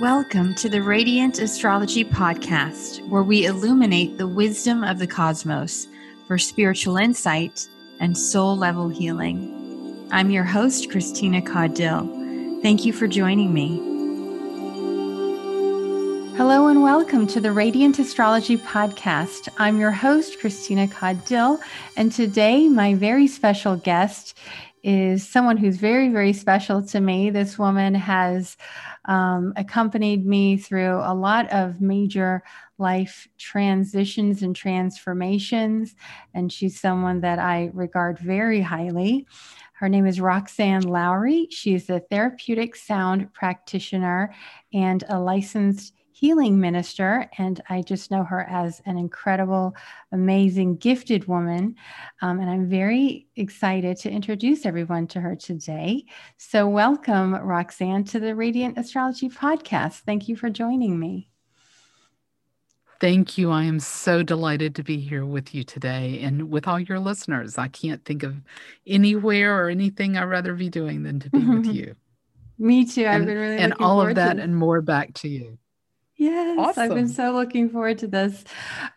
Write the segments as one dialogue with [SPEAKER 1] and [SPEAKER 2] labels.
[SPEAKER 1] Welcome to the Radiant Astrology Podcast, where we illuminate the wisdom of the cosmos for spiritual insight and soul level healing. I'm your host, Christina Caudill. Thank you for joining me. Hello and welcome to the Radiant Astrology Podcast. I'm your host, Christina Caudill, and today my very special guest is someone who's very, very special to me. This woman has um, accompanied me through a lot of major life transitions and transformations. And she's someone that I regard very highly. Her name is Roxanne Lowery. She's a therapeutic sound practitioner and a licensed healing minister, and I just know her as an incredible, amazing, gifted woman. Um, and I'm very excited to introduce everyone to her today. So, welcome, Roxanne, to the Radiant Astrology Podcast. Thank you for joining me.
[SPEAKER 2] Thank you. I am so delighted to be here with you today and with all your listeners. I can't think of anywhere or anything I'd rather be doing than to be with you.
[SPEAKER 1] Me too.
[SPEAKER 2] I've
[SPEAKER 1] and, been really
[SPEAKER 2] and all of that and more back to you.
[SPEAKER 1] Yes, awesome. I've been so looking forward to this.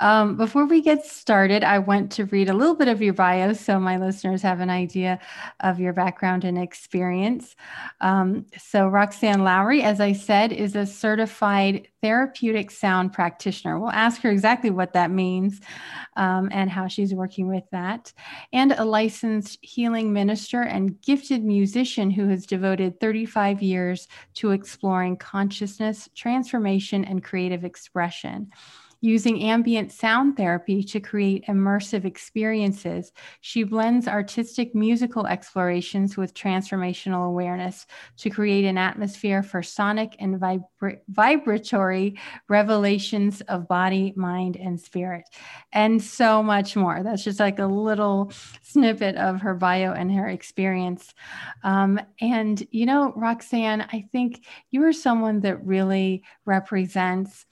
[SPEAKER 1] Um, before we get started, I want to read a little bit of your bio so my listeners have an idea of your background and experience. Um, so, Roxanne Lowery, as I said, is a certified therapeutic sound practitioner. We'll ask her exactly what that means um, and how she's working with that, and a licensed healing minister and gifted musician who has devoted 35 years to exploring consciousness, transformation, and creative expression. Using ambient sound therapy to create immersive experiences, she blends artistic musical explorations with transformational awareness to create an atmosphere for sonic and vibra- vibratory revelations of body, mind, and spirit, and so much more. That's just like a little snippet of her bio and her experience. Um, and, you know, Roxanne, I think you are someone that really represents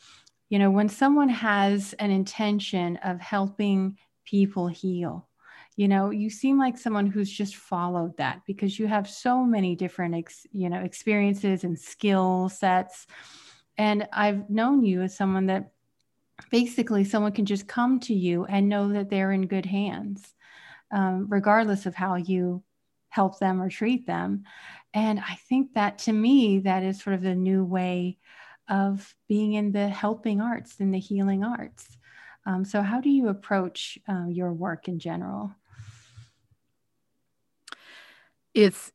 [SPEAKER 1] you know, when someone has an intention of helping people heal, you know, you seem like someone who's just followed that because you have so many different, ex, you know, experiences and skill sets. And I've known you as someone that basically someone can just come to you and know that they're in good hands, um, regardless of how you help them or treat them. And I think that to me, that is sort of the new way of being in the helping arts and the healing arts. Um, so, how do you approach uh, your work in general?
[SPEAKER 2] It's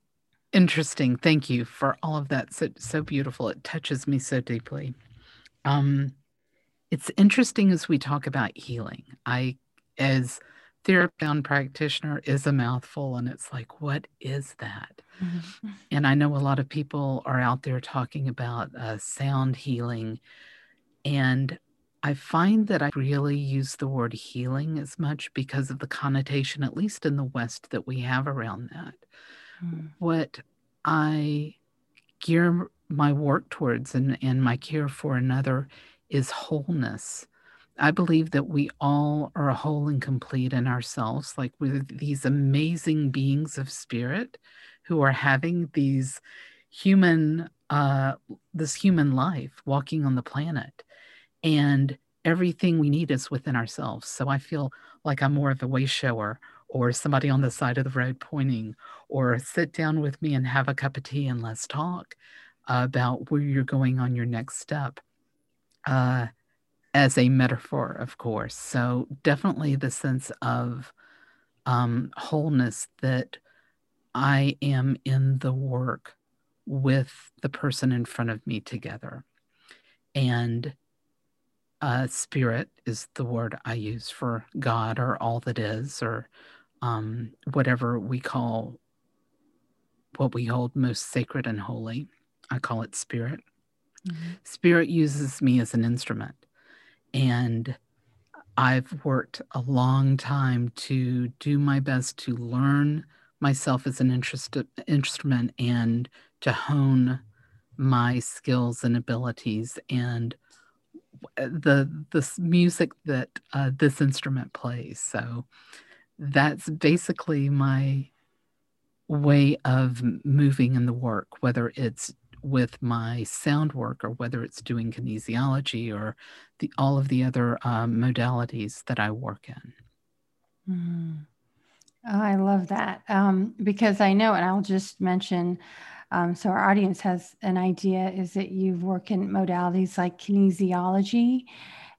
[SPEAKER 2] interesting. Thank you for all of that. So, so beautiful. It touches me so deeply. Um, it's interesting as we talk about healing. I, as therapy practitioner, is a mouthful, and it's like, what is that? Mm-hmm. And I know a lot of people are out there talking about uh, sound healing. And I find that I really use the word healing as much because of the connotation, at least in the West, that we have around that. Mm. What I gear my work towards and, and my care for another is wholeness. I believe that we all are whole and complete in ourselves, like we're these amazing beings of spirit who are having these human uh this human life walking on the planet. And everything we need is within ourselves. So i feel like i'm more of a way shower or somebody on the side of the road pointing or sit down with me and have a cup of tea and let's talk about where you're going on your next step uh, as a metaphor of course. So definitely the sense of um, wholeness that I am in the work with the person in front of me together. And uh, spirit is the word I use for God or all that is, or um, whatever we call what we hold most sacred and holy. I call it spirit. Mm-hmm. Spirit uses me as an instrument. And I've worked a long time to do my best to learn myself as an interest, instrument and to hone my skills and abilities and the the music that uh, this instrument plays. So that's basically my way of moving in the work, whether it's with my sound work or whether it's doing kinesiology or the all of the other um, modalities that I work in.
[SPEAKER 1] Mm. Oh, I love that um, because I know, and I'll just mention. Um, so our audience has an idea is that you work in modalities like kinesiology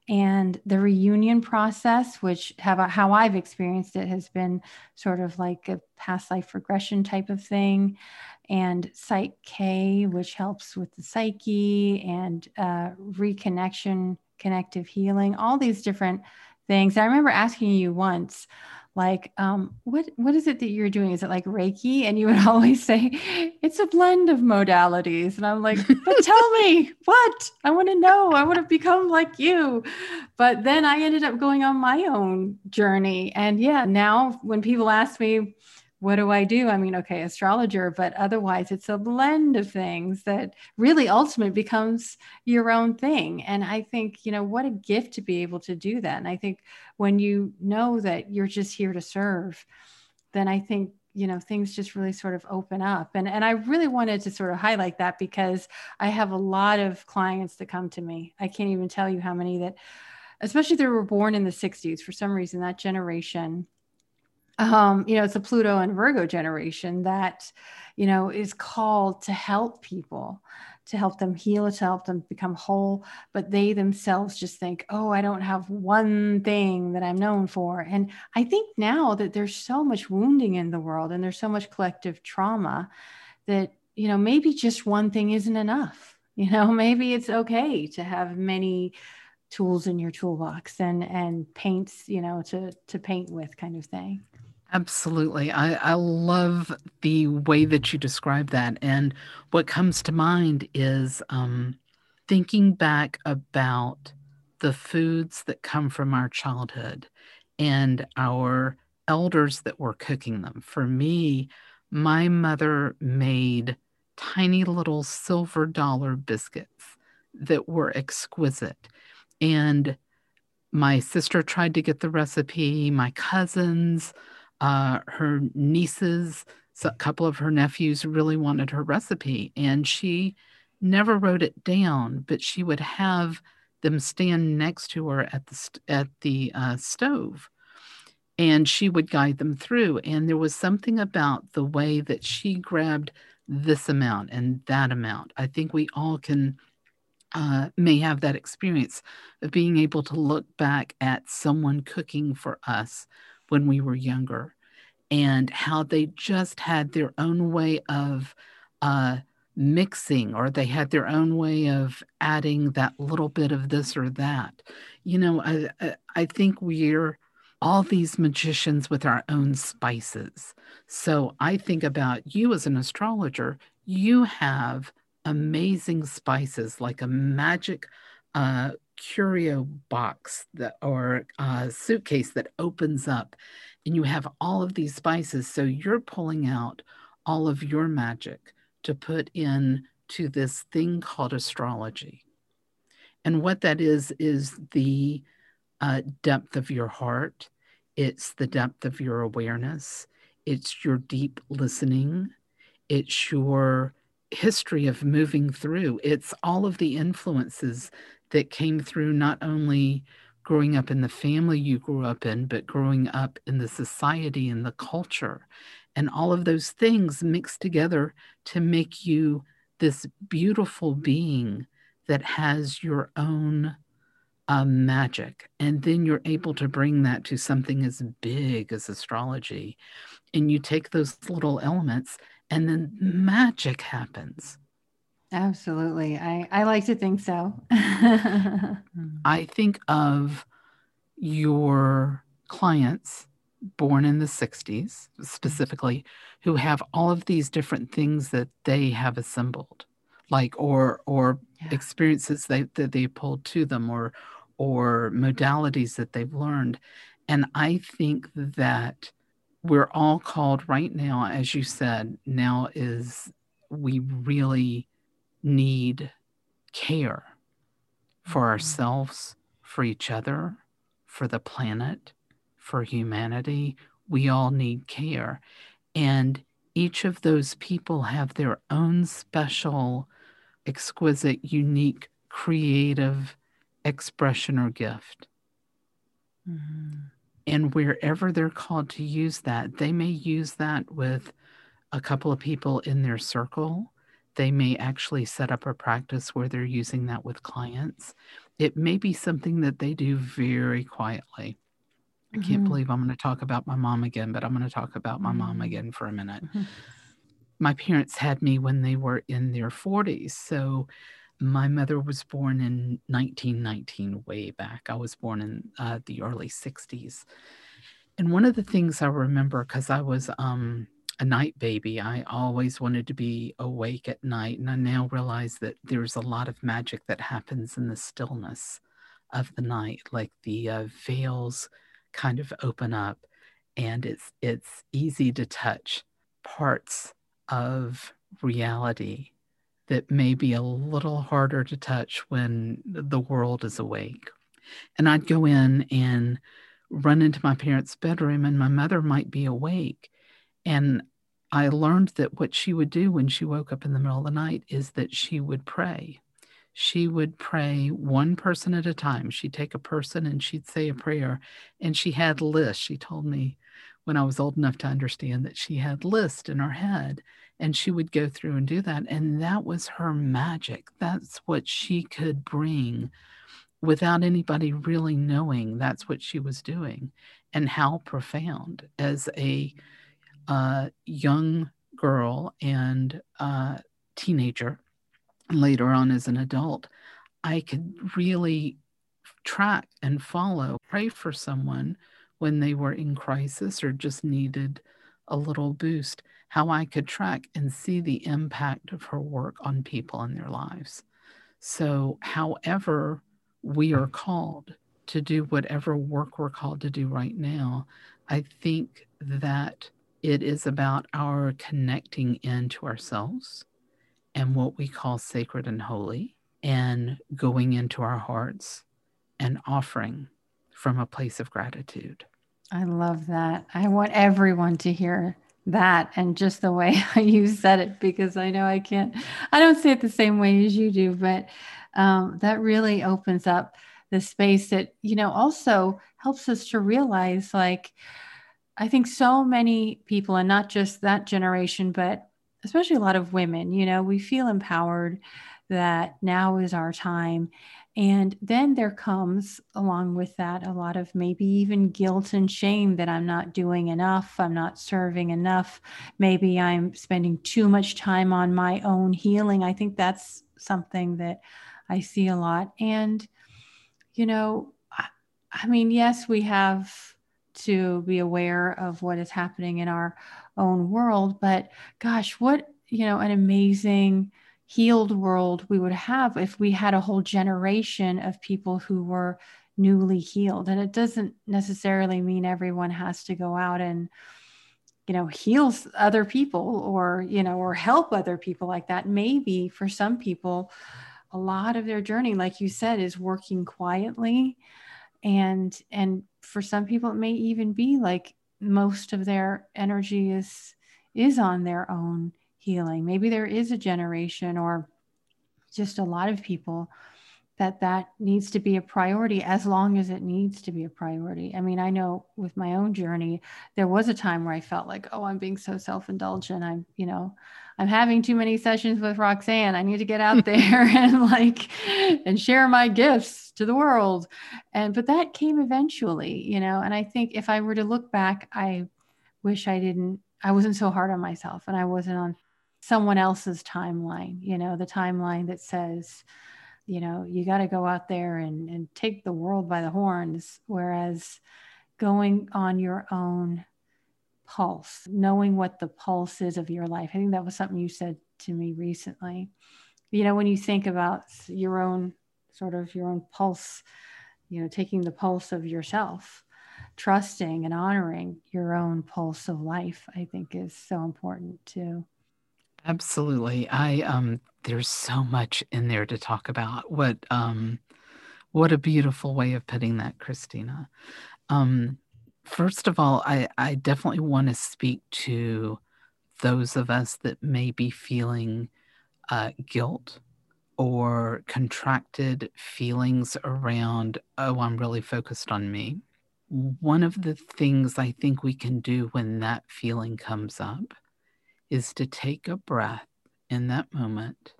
[SPEAKER 1] and the reunion process which have how i've experienced it has been sort of like a past life regression type of thing and psych k which helps with the psyche and uh, reconnection connective healing all these different things i remember asking you once like um, what what is it that you're doing? Is it like reiki? And you would always say it's a blend of modalities. And i'm like but tell me what? I want to know. I want to become like you. But then i ended up going on my own journey. And yeah now when people ask me what do I do? I mean, okay, astrologer, but otherwise it's a blend of things that really ultimately becomes your own thing. And I think, you know, what a gift to be able to do that. And I think when you know that you're just here to serve, then I think, you know, things just really sort of open up. And and I really wanted to sort of highlight that because I have a lot of clients that come to me. I can't even tell you how many that especially they were born in the 60s for some reason that generation um, you know, it's a Pluto and Virgo generation that, you know, is called to help people, to help them heal, to help them become whole. But they themselves just think, oh, I don't have one thing that I'm known for. And I think now that there's so much wounding in the world and there's so much collective trauma that, you know, maybe just one thing isn't enough. You know, maybe it's okay to have many tools in your toolbox and and paints you know to to paint with kind of thing
[SPEAKER 2] Absolutely. I, I love the way that you describe that. And what comes to mind is um, thinking back about the foods that come from our childhood and our elders that were cooking them. For me, my mother made tiny little silver dollar biscuits that were exquisite. And my sister tried to get the recipe, my cousins, uh, her nieces, a couple of her nephews really wanted her recipe, and she never wrote it down, but she would have them stand next to her at the st- at the uh, stove, and she would guide them through. And there was something about the way that she grabbed this amount and that amount. I think we all can uh, may have that experience of being able to look back at someone cooking for us when we were younger and how they just had their own way of uh, mixing or they had their own way of adding that little bit of this or that. You know, I, I think we're all these magicians with our own spices. So I think about you as an astrologer, you have amazing spices like a magic uh, curio box that or suitcase that opens up and you have all of these spices. So you're pulling out all of your magic to put in to this thing called astrology. And what that is is the uh, depth of your heart. It's the depth of your awareness. It's your deep listening. It's your history of moving through. It's all of the influences that came through not only growing up in the family you grew up in, but growing up in the society and the culture. And all of those things mixed together to make you this beautiful being that has your own uh, magic. And then you're able to bring that to something as big as astrology. And you take those little elements, and then magic happens.
[SPEAKER 1] Absolutely. I, I like to think so.
[SPEAKER 2] I think of your clients born in the 60s mm-hmm. specifically who have all of these different things that they have assembled like or or yeah. experiences they, that they pulled to them or or modalities that they've learned and i think that we're all called right now as you said now is we really need care for mm-hmm. ourselves, for each other, for the planet, for humanity. We all need care. And each of those people have their own special exquisite, unique, creative expression or gift. Mm-hmm. And wherever they're called to use that, they may use that with a couple of people in their circle. They may actually set up a practice where they're using that with clients. It may be something that they do very quietly. I can't mm-hmm. believe I'm going to talk about my mom again, but I'm going to talk about my mom mm-hmm. again for a minute. Mm-hmm. My parents had me when they were in their 40s. So my mother was born in 1919, way back. I was born in uh, the early 60s. And one of the things I remember, because I was um, a night baby, I always wanted to be awake at night. And I now realize that there's a lot of magic that happens in the stillness of the night, like the uh, veils kind of open up and it's it's easy to touch parts of reality that may be a little harder to touch when the world is awake. And I'd go in and run into my parents' bedroom, and my mother might be awake. And I learned that what she would do when she woke up in the middle of the night is that she would pray. She would pray one person at a time. She'd take a person and she'd say a prayer. And she had lists. She told me when I was old enough to understand that she had lists in her head and she would go through and do that and that was her magic that's what she could bring without anybody really knowing that's what she was doing and how profound as a uh, young girl and uh, teenager later on as an adult i could really track and follow pray for someone when they were in crisis or just needed a little boost how I could track and see the impact of her work on people in their lives. So, however, we are called to do whatever work we're called to do right now, I think that it is about our connecting into ourselves and what we call sacred and holy, and going into our hearts and offering from a place of gratitude.
[SPEAKER 1] I love that. I want everyone to hear that and just the way you said it because I know I can't, I don't say it the same way as you do, but um, that really opens up the space that, you know, also helps us to realize like, I think so many people, and not just that generation, but especially a lot of women, you know, we feel empowered that now is our time. And then there comes along with that a lot of maybe even guilt and shame that I'm not doing enough, I'm not serving enough, maybe I'm spending too much time on my own healing. I think that's something that I see a lot. And, you know, I, I mean, yes, we have to be aware of what is happening in our own world, but gosh, what, you know, an amazing healed world we would have if we had a whole generation of people who were newly healed. And it doesn't necessarily mean everyone has to go out and you know heal other people or you know or help other people like that. Maybe for some people a lot of their journey like you said is working quietly and and for some people it may even be like most of their energy is is on their own healing. Maybe there is a generation or just a lot of people that that needs to be a priority as long as it needs to be a priority. I mean, I know with my own journey, there was a time where I felt like, oh, I'm being so self-indulgent. I'm, you know, I'm having too many sessions with Roxanne. I need to get out there and like and share my gifts to the world. And but that came eventually, you know, and I think if I were to look back, I wish I didn't I wasn't so hard on myself and I wasn't on someone else's timeline, you know, the timeline that says, you know, you got to go out there and, and take the world by the horns. Whereas going on your own pulse, knowing what the pulse is of your life. I think that was something you said to me recently. You know, when you think about your own sort of your own pulse, you know, taking the pulse of yourself, trusting and honoring your own pulse of life, I think is so important too.
[SPEAKER 2] Absolutely. I um there's so much in there to talk about. What um what a beautiful way of putting that, Christina. Um first of all, I I definitely want to speak to those of us that may be feeling uh, guilt or contracted feelings around, oh, I'm really focused on me, one of the things I think we can do when that feeling comes up is to take a breath in that moment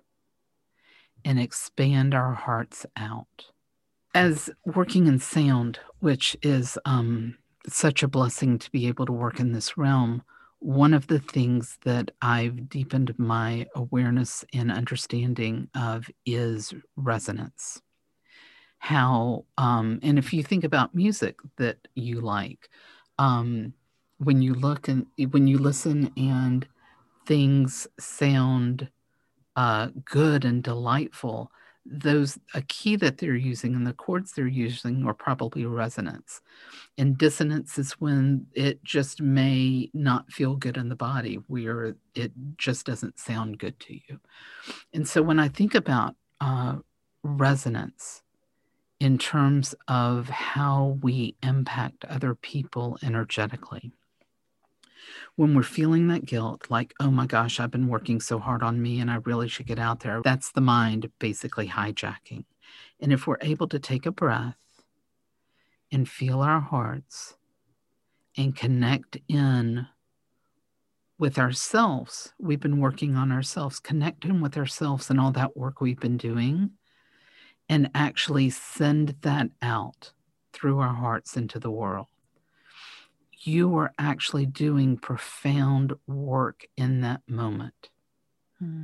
[SPEAKER 2] and expand our hearts out. As working in sound, which is um, such a blessing to be able to work in this realm, one of the things that I've deepened my awareness and understanding of is resonance. How, um, and if you think about music that you like, um, when you look and when you listen and things sound uh, good and delightful, those a key that they're using and the chords they're using are probably resonance. And dissonance is when it just may not feel good in the body, where it just doesn't sound good to you. And so when I think about uh, resonance in terms of how we impact other people energetically, when we're feeling that guilt, like, oh my gosh, I've been working so hard on me and I really should get out there, that's the mind basically hijacking. And if we're able to take a breath and feel our hearts and connect in with ourselves, we've been working on ourselves, connecting with ourselves and all that work we've been doing, and actually send that out through our hearts into the world you are actually doing profound work in that moment. Hmm.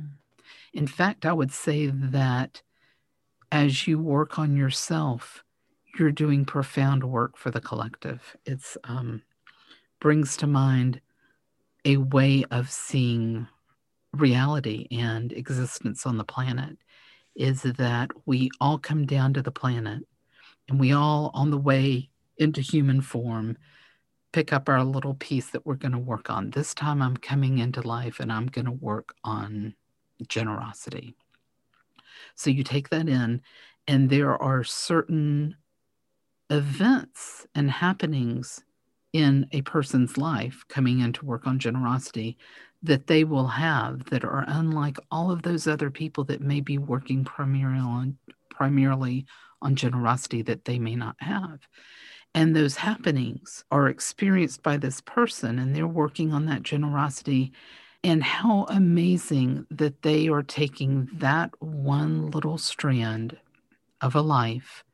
[SPEAKER 2] In fact, I would say that as you work on yourself, you're doing profound work for the collective. It's um, brings to mind a way of seeing reality and existence on the planet is that we all come down to the planet and we all on the way into human form pick up our little piece that we're going to work on. This time I'm coming into life and I'm going to work on generosity. So you take that in, and there are certain events and happenings in a person's life coming in to work on generosity that they will have that are unlike all of those other people that may be working primarily on, primarily on generosity that they may not have and those happenings are experienced by this person and they're working on that generosity. And how amazing that they are taking that one little strand of a life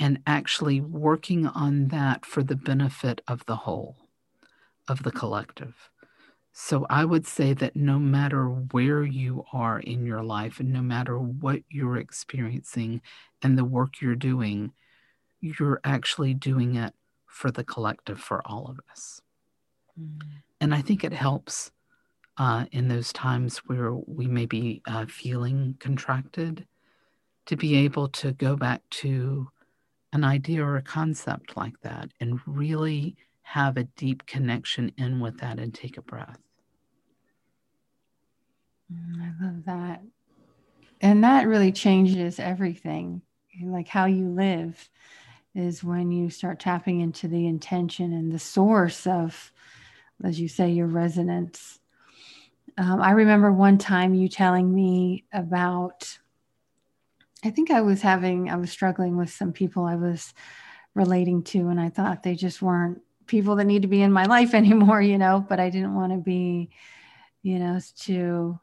[SPEAKER 2] and actually working on that for the benefit of the whole of the collective. So i would say that no matter where you are in your life and no matter what you're experiencing and the work you're doing you're actually doing it for the collective, for all of us. Mm. And I think it helps uh, in those times where we may be uh, feeling contracted to be able to go back to an idea or a concept like that and really have a deep connection in with that and take a breath.
[SPEAKER 1] Mm, I love that. And that really changes everything, like how you live is when you start tapping into the intention and the source of, as you say, your resonance. Um, I remember one time you telling me about, I think I was having, I was struggling with some people I was relating to, and I thought they just weren't people that need to be in my life anymore, you know, but I didn't want to be, you know, to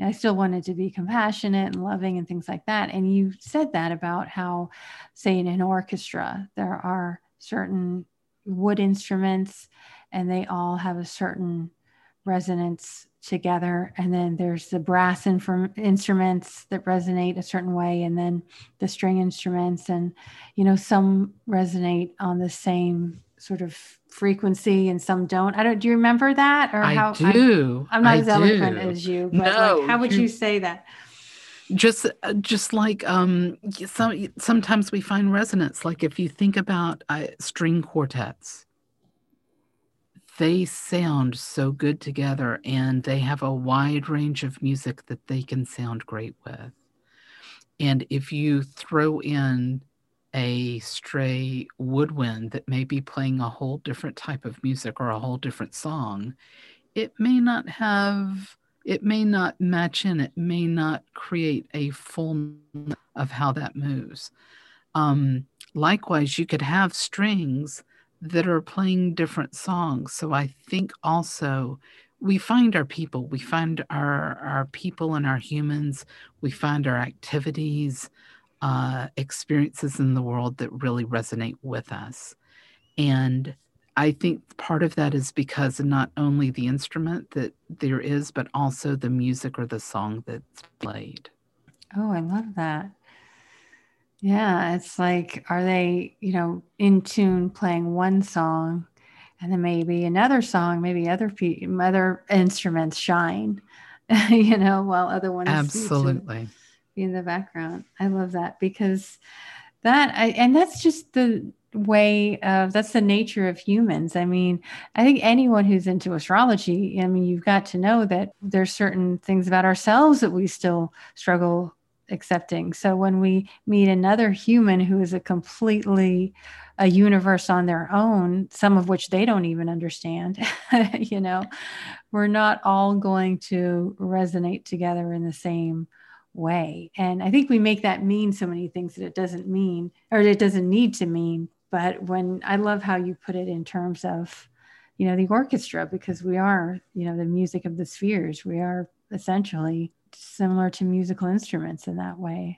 [SPEAKER 1] I still wanted to be compassionate and loving and things like that. And you said that about how, say, in an orchestra, there are certain wood instruments and they all have a certain resonance together. And then there's the brass instruments that resonate a certain way, and then the string instruments. And, you know, some resonate on the same sort of frequency and some don't. I don't. Do you remember that or
[SPEAKER 2] I
[SPEAKER 1] how?
[SPEAKER 2] do.
[SPEAKER 1] I'm, I'm not I as do. eloquent as you. But no, like, how would you say that?
[SPEAKER 2] Just, just like um, some sometimes we find resonance. Like if you think about uh, string quartets, they sound so good together, and they have a wide range of music that they can sound great with. And if you throw in a stray woodwind that may be playing a whole different type of music or a whole different song, it may not have it may not match in, it may not create a full of how that moves. Um, likewise, you could have strings that are playing different songs. So I think also we find our people, we find our our people and our humans, we find our activities, uh, experiences in the world that really resonate with us. And I think part of that is because not only the instrument that there is, but also the music or the song that's played.
[SPEAKER 1] Oh, I love that. Yeah, it's like, are they, you know, in tune playing one song and then maybe another song, maybe other other instruments shine, you know, while other ones
[SPEAKER 2] absolutely
[SPEAKER 1] in the background. I love that because that I and that's just the way of that's the nature of humans. I mean, I think anyone who's into astrology, I mean, you've got to know that there's certain things about ourselves that we still struggle accepting. So when we meet another human who is a completely a universe on their own, some of which they don't even understand, you know, we're not all going to resonate together in the same way. And I think we make that mean so many things that it doesn't mean or it doesn't need to mean. But when I love how you put it in terms of, you know, the orchestra, because we are, you know, the music of the spheres, we are essentially similar to musical instruments in that way.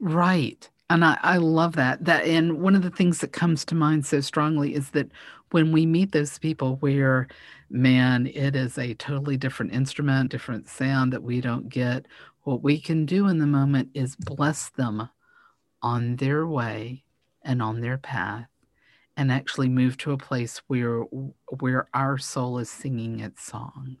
[SPEAKER 2] Right. And I, I love that. That and one of the things that comes to mind so strongly is that when we meet those people where man, it is a totally different instrument, different sound that we don't get, what we can do in the moment is bless them on their way and on their path and actually move to a place where where our soul is singing its song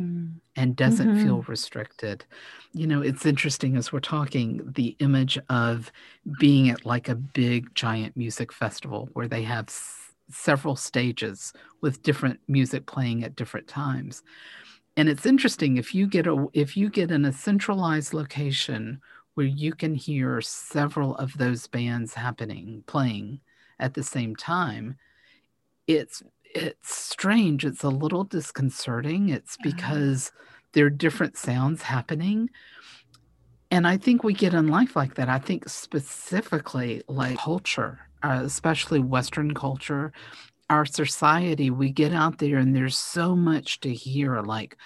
[SPEAKER 2] mm. and doesn't mm-hmm. feel restricted. You know, it's interesting as we're talking, the image of being at like a big giant music festival where they have s- several stages with different music playing at different times. And it's interesting if you get a if you get in a centralized location where you can hear several of those bands happening playing at the same time, it's it's strange. It's a little disconcerting. It's because there are different sounds happening. And I think we get in life like that. I think specifically like culture, uh, especially Western culture, our society, we get out there and there's so much to hear. Like,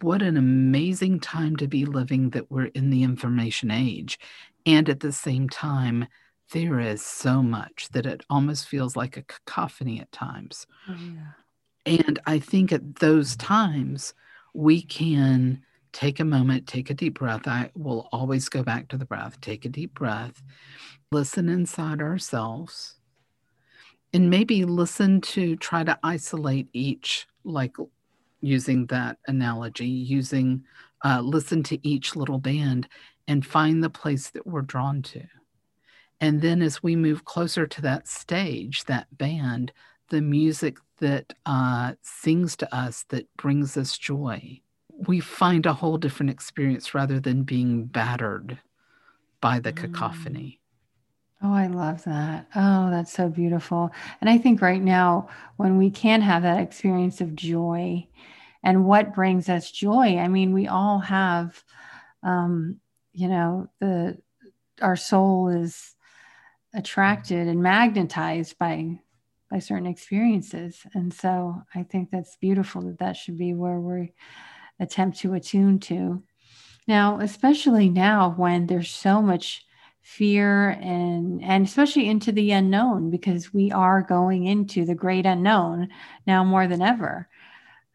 [SPEAKER 2] what an amazing time to be living that we're in the information age. And at the same time, there is so much that it almost feels like a cacophony at times. Oh, yeah. And I think at those times, we can take a moment, take a deep breath. I will always go back to the breath. Take a deep breath, listen inside ourselves, and maybe listen to try to isolate each, like using that analogy, using uh, listen to each little band and find the place that we're drawn to. And then as we move closer to that stage, that band, the music that uh, sings to us, that brings us joy, we find a whole different experience rather than being battered by the mm. cacophony.
[SPEAKER 1] Oh, I love that. Oh, that's so beautiful. And I think right now, when we can have that experience of joy and what brings us joy, I mean, we all have, um, you know, the, our soul is attracted and magnetized by by certain experiences and so i think that's beautiful that that should be where we attempt to attune to now especially now when there's so much fear and and especially into the unknown because we are going into the great unknown now more than ever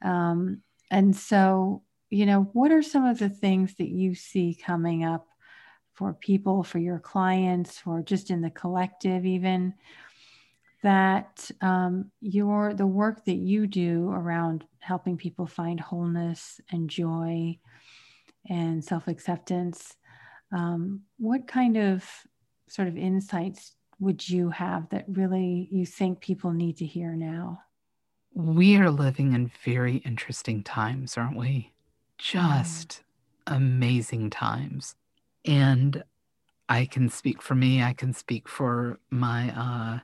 [SPEAKER 1] um, and so you know what are some of the things that you see coming up for people, for your clients, or just in the collective, even that um, your the work that you do around helping people find wholeness and joy and self acceptance. Um, what kind of sort of insights would you have that really you think people need to hear now?
[SPEAKER 2] We are living in very interesting times, aren't we? Just amazing times. And I can speak for me. I can speak for my uh,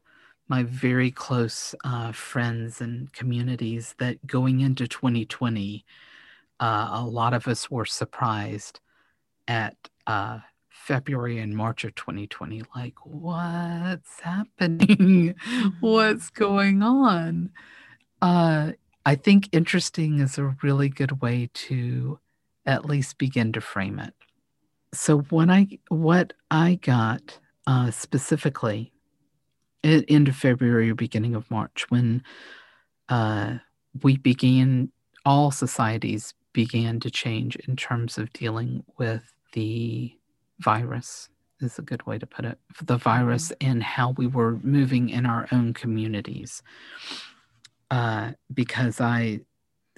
[SPEAKER 2] my very close uh, friends and communities that going into 2020, uh, a lot of us were surprised at uh, February and March of 2020. Like, what's happening? what's going on? Uh, I think interesting is a really good way to at least begin to frame it. So when I what I got uh, specifically at end of February or beginning of March when uh, we began all societies began to change in terms of dealing with the virus is a good way to put it the virus mm-hmm. and how we were moving in our own communities. Uh, because i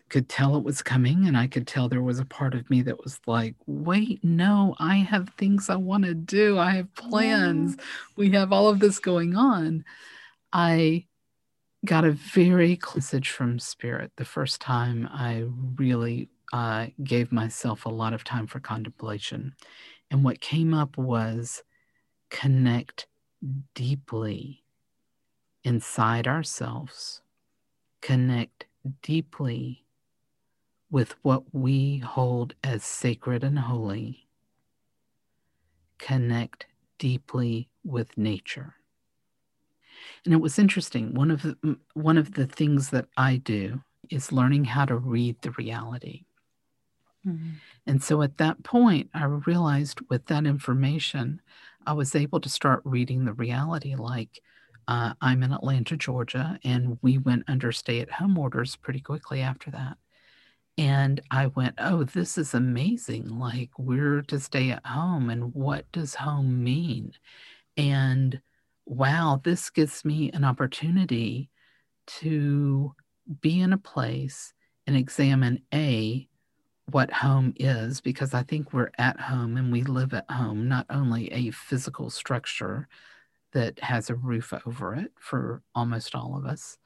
[SPEAKER 2] could tell it was coming and i could tell there was a part of me that was like wait no i have things i want to do. I have plans. We have all of this going on. I got a very close message from spirit the first time i really uh, gave myself a lot of time for contemplation and what came up was connect deeply inside ourselves, connect deeply with what we hold as sacred and holy, connect deeply with nature. And it was interesting. One of the, one of the things that I do is learning how to read the reality. Mm-hmm. And so at that point, I realized with that information, I was able to start reading the reality like uh, I'm in Atlanta, Georgia, and we went under stay at home orders pretty quickly after that. And I went, oh, this is amazing. Like, we're to stay at home, and what does home mean? And wow, this gives me an opportunity to be in a place and examine A, what home is because I think we're at home and we live at home, not only a physical structure that has a roof over it for almost all of us,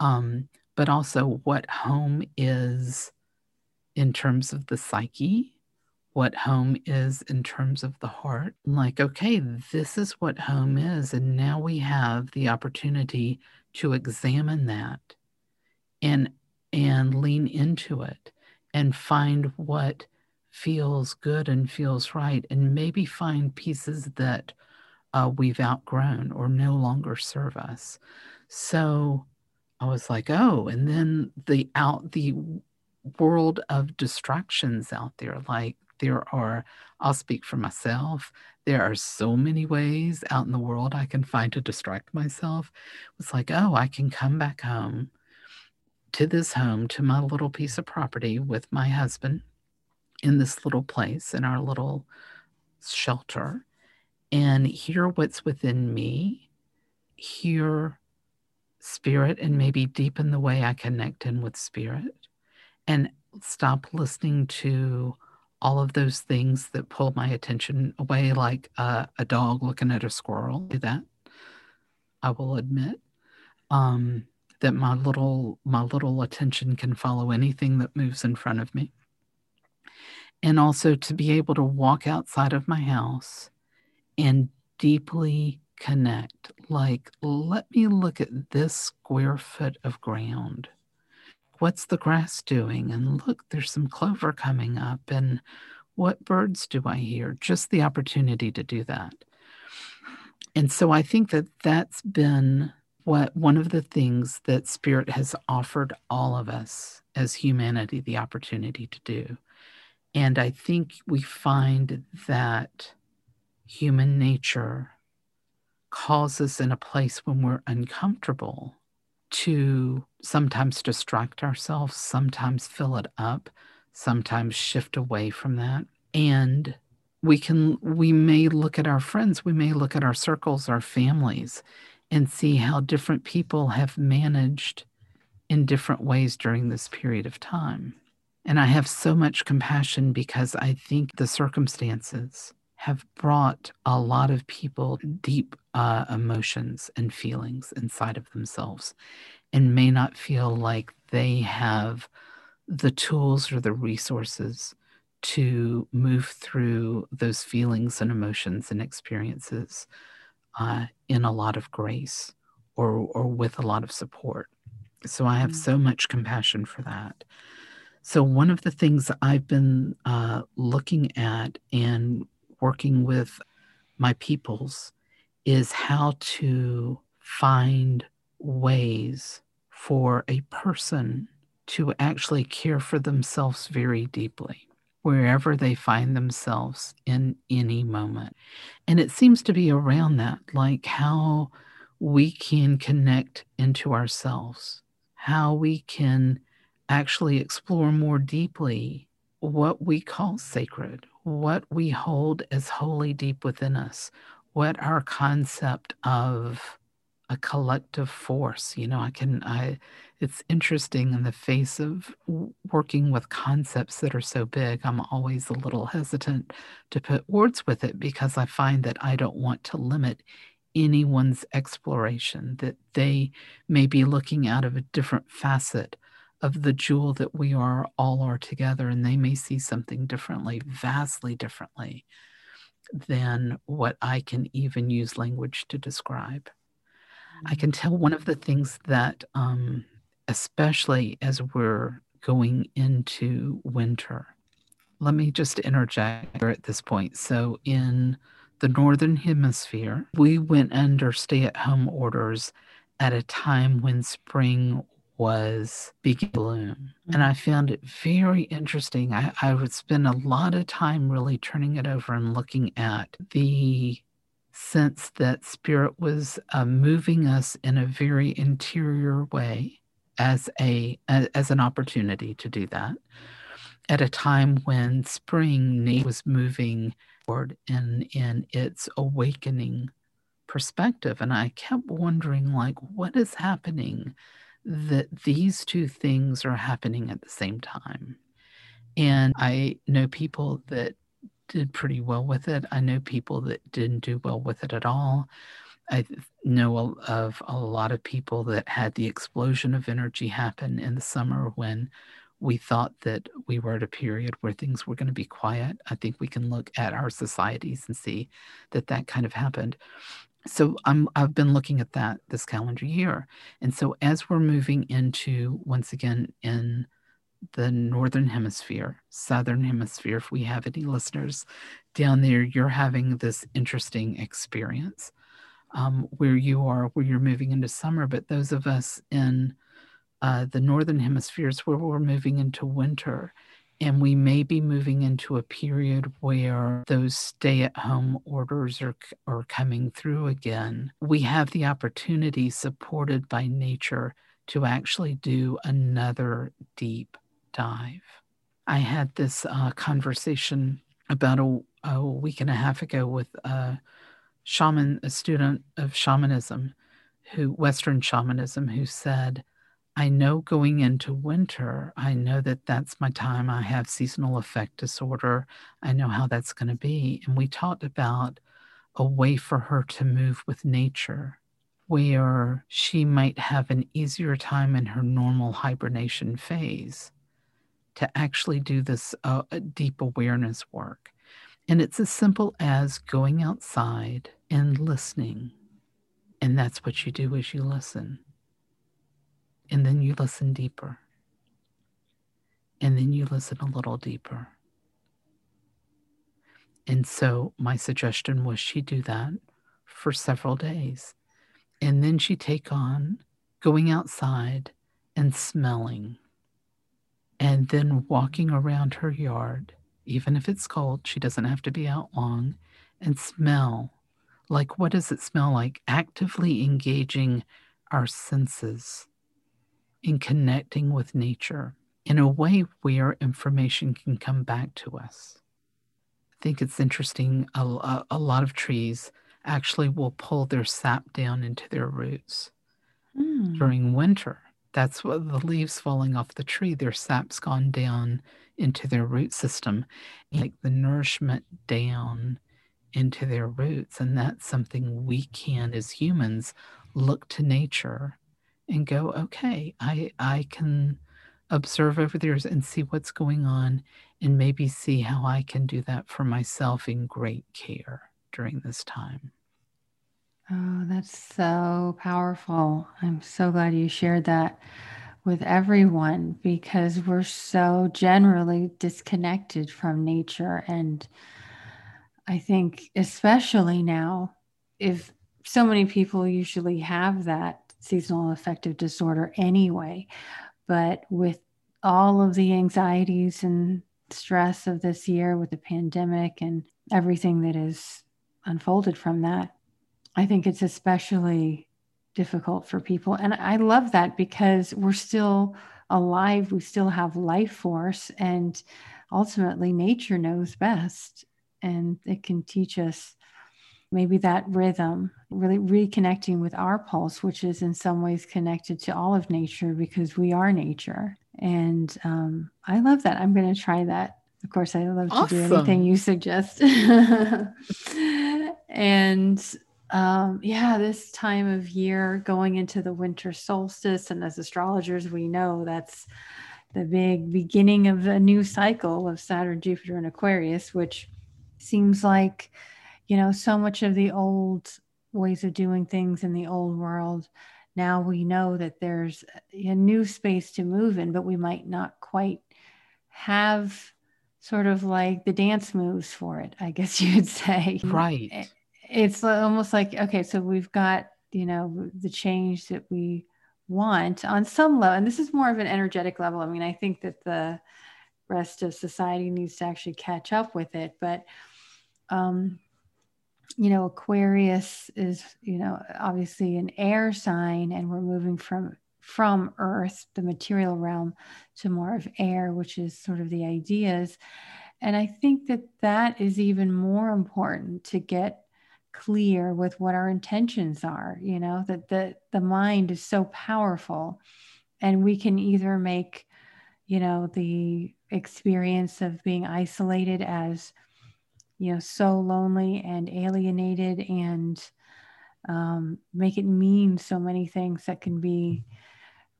[SPEAKER 2] um, but also what home is in terms of the psyche, what home is in terms of the heart. Like, okay, this is what home is. And now we have the opportunity to examine that and and lean into it and find what feels good and feels right, and maybe find pieces that uh, we've outgrown or no longer serve us. So I was like, oh, and then the out the world of distractions out there, like there are, I'll speak for myself. There are so many ways out in the world I can find to distract myself. It's like, oh, I can come back home to this home, to my little piece of property with my husband in this little place, in our little shelter, and hear what's within me, hear spirit, and maybe deepen the way I connect in with spirit, and stop listening to all of those things that pull my attention away, like uh, a dog looking at a squirrel. Do that, I will admit. Um, that my little my little attention can follow anything that moves in front of me. And also to be able to walk outside of my house and deeply connect like let me look at this square foot of ground. What's the grass doing? And look there's some clover coming up. And what birds do i hear? Just the opportunity to do that. And so i think that that's been what one of the things that spirit has offered all of us as humanity the opportunity to do. And i think we find that human nature calls us in a place when we're uncomfortable to sometimes distract ourselves sometimes fill it up sometimes shift away from that. And we can we may look at our friends we may look at our circles our families and see how different people have managed in different ways during this period of time. And I have so much compassion because I think the circumstances have brought a lot of people deep uh, emotions and feelings inside of themselves and may not feel like they have the tools or the resources to move through those feelings and emotions and experiences uh, in a lot of grace or or with a lot of support. So I have mm. so much compassion for that. So, one of the things I've been uh, looking at and working with my peoples is how to find ways for a person to actually care for themselves very deeply wherever they find themselves in any moment. And it seems to be around that, like how we can connect into ourselves, how we can actually explore more deeply what we call sacred, what we hold as holy deep within us, what our concept of a collective force you know i can i it's interesting in the face of working with concepts that are so big i'm always a little hesitant to put words with it because i find that i don't want to limit anyone's exploration that they may be looking out of a different facet of the jewel that we are all are together and they may see something differently vastly differently than what i can even use language to describe I can tell one of the things that, um, especially as we're going into winter, let me just interject at this point. So, in the Northern Hemisphere, we went under stay at home orders at a time when spring was beginning to bloom. And I found it very interesting. I, I would spend a lot of time really turning it over and looking at the sense that spirit was uh, moving us in a very interior way as a as an opportunity to do that at a time when spring was moving forward in in its awakening perspective. And i kept wondering like what is happening that these two things are happening at the same time? And i know people that did pretty well with it. I know people that didn't do well with it at all. I know of a lot of people that had the explosion of energy happen in the summer when we thought that we were at a period where things were going to be quiet. I think we can look at our societies and see that that kind of happened. So I'm I've been looking at that this calendar year. And so as we're moving into once again in the northern hemisphere, southern hemisphere, if we have any listeners down there, you're having this interesting experience um, where you are, where you're moving into summer. But those of us in uh, the northern Hemisphere, hemispheres, where we're moving into winter, and we may be moving into a period where those stay at home orders are, are coming through again. We have the opportunity, supported by nature, to actually do another deep dive. I had this uh, conversation about a, a, week and a half ago with a shaman, a student of shamanism, who Western shamanism, who said, I know going into winter, I know that that's my time. I have seasonal affect disorder. I know how that's going to be. And we talked about a way for her to move with nature where she might have an easier time in her normal hibernation phase to actually do this uh, deep awareness work. And it's as simple as going outside and listening. And that's what you do as you listen. And then you listen deeper. And then you listen a little deeper. And so my suggestion was she do that for several days. And then she take on going outside and smelling and then walking around her yard, even if it's cold, she doesn't have to be out long, and smell. Like, what does it smell like? Actively engaging our senses in connecting with nature in a way where information can come back to us. I think it's interesting. A, a lot of trees actually will pull their sap down into their roots mm. during winter that's what the leaves falling off the tree, their sap's gone down into their root system, like the nourishment down into their roots. And that's something we can, as humans, look to nature and go, okay, I, I can observe over there and see what's going on and maybe see how I can do that for myself in great care during this time.
[SPEAKER 1] Oh, that's so powerful. I'm so glad you shared that with everyone because we're so generally disconnected from nature. And I think, especially now, if so many people usually have that seasonal affective disorder anyway, but with all of the anxieties and stress of this year with the pandemic and everything that is unfolded from that, I think it's especially difficult for people. And I love that because we're still alive, we still have life force, and ultimately, nature knows best. And it can teach us maybe that rhythm, really reconnecting with our pulse, which is in some ways connected to all of nature because we are nature. And um, I love that. I'm going to try that. Of course, I love awesome. to do anything you suggest. and um, yeah, this time of year going into the winter solstice, and as astrologers, we know that's the big beginning of a new cycle of Saturn, Jupiter, and Aquarius, which seems like, you know, so much of the old ways of doing things in the old world. Now we know that there's a new space to move in, but we might not quite have sort of like the dance moves for it, I guess you'd say.
[SPEAKER 2] Right
[SPEAKER 1] it's almost like okay so we've got you know the change that we want on some level and this is more of an energetic level. I mean i think that the rest of society needs to actually catch up with it but um you know aquarius is you know obviously an air sign and we're moving from from earth the material realm to more of air which is sort of the ideas. And i think that that is even more important to get clear with what our intentions are you know that the the mind is so powerful and we can either make you know the experience of being isolated as you know so lonely and alienated and um, make it mean so many things that can be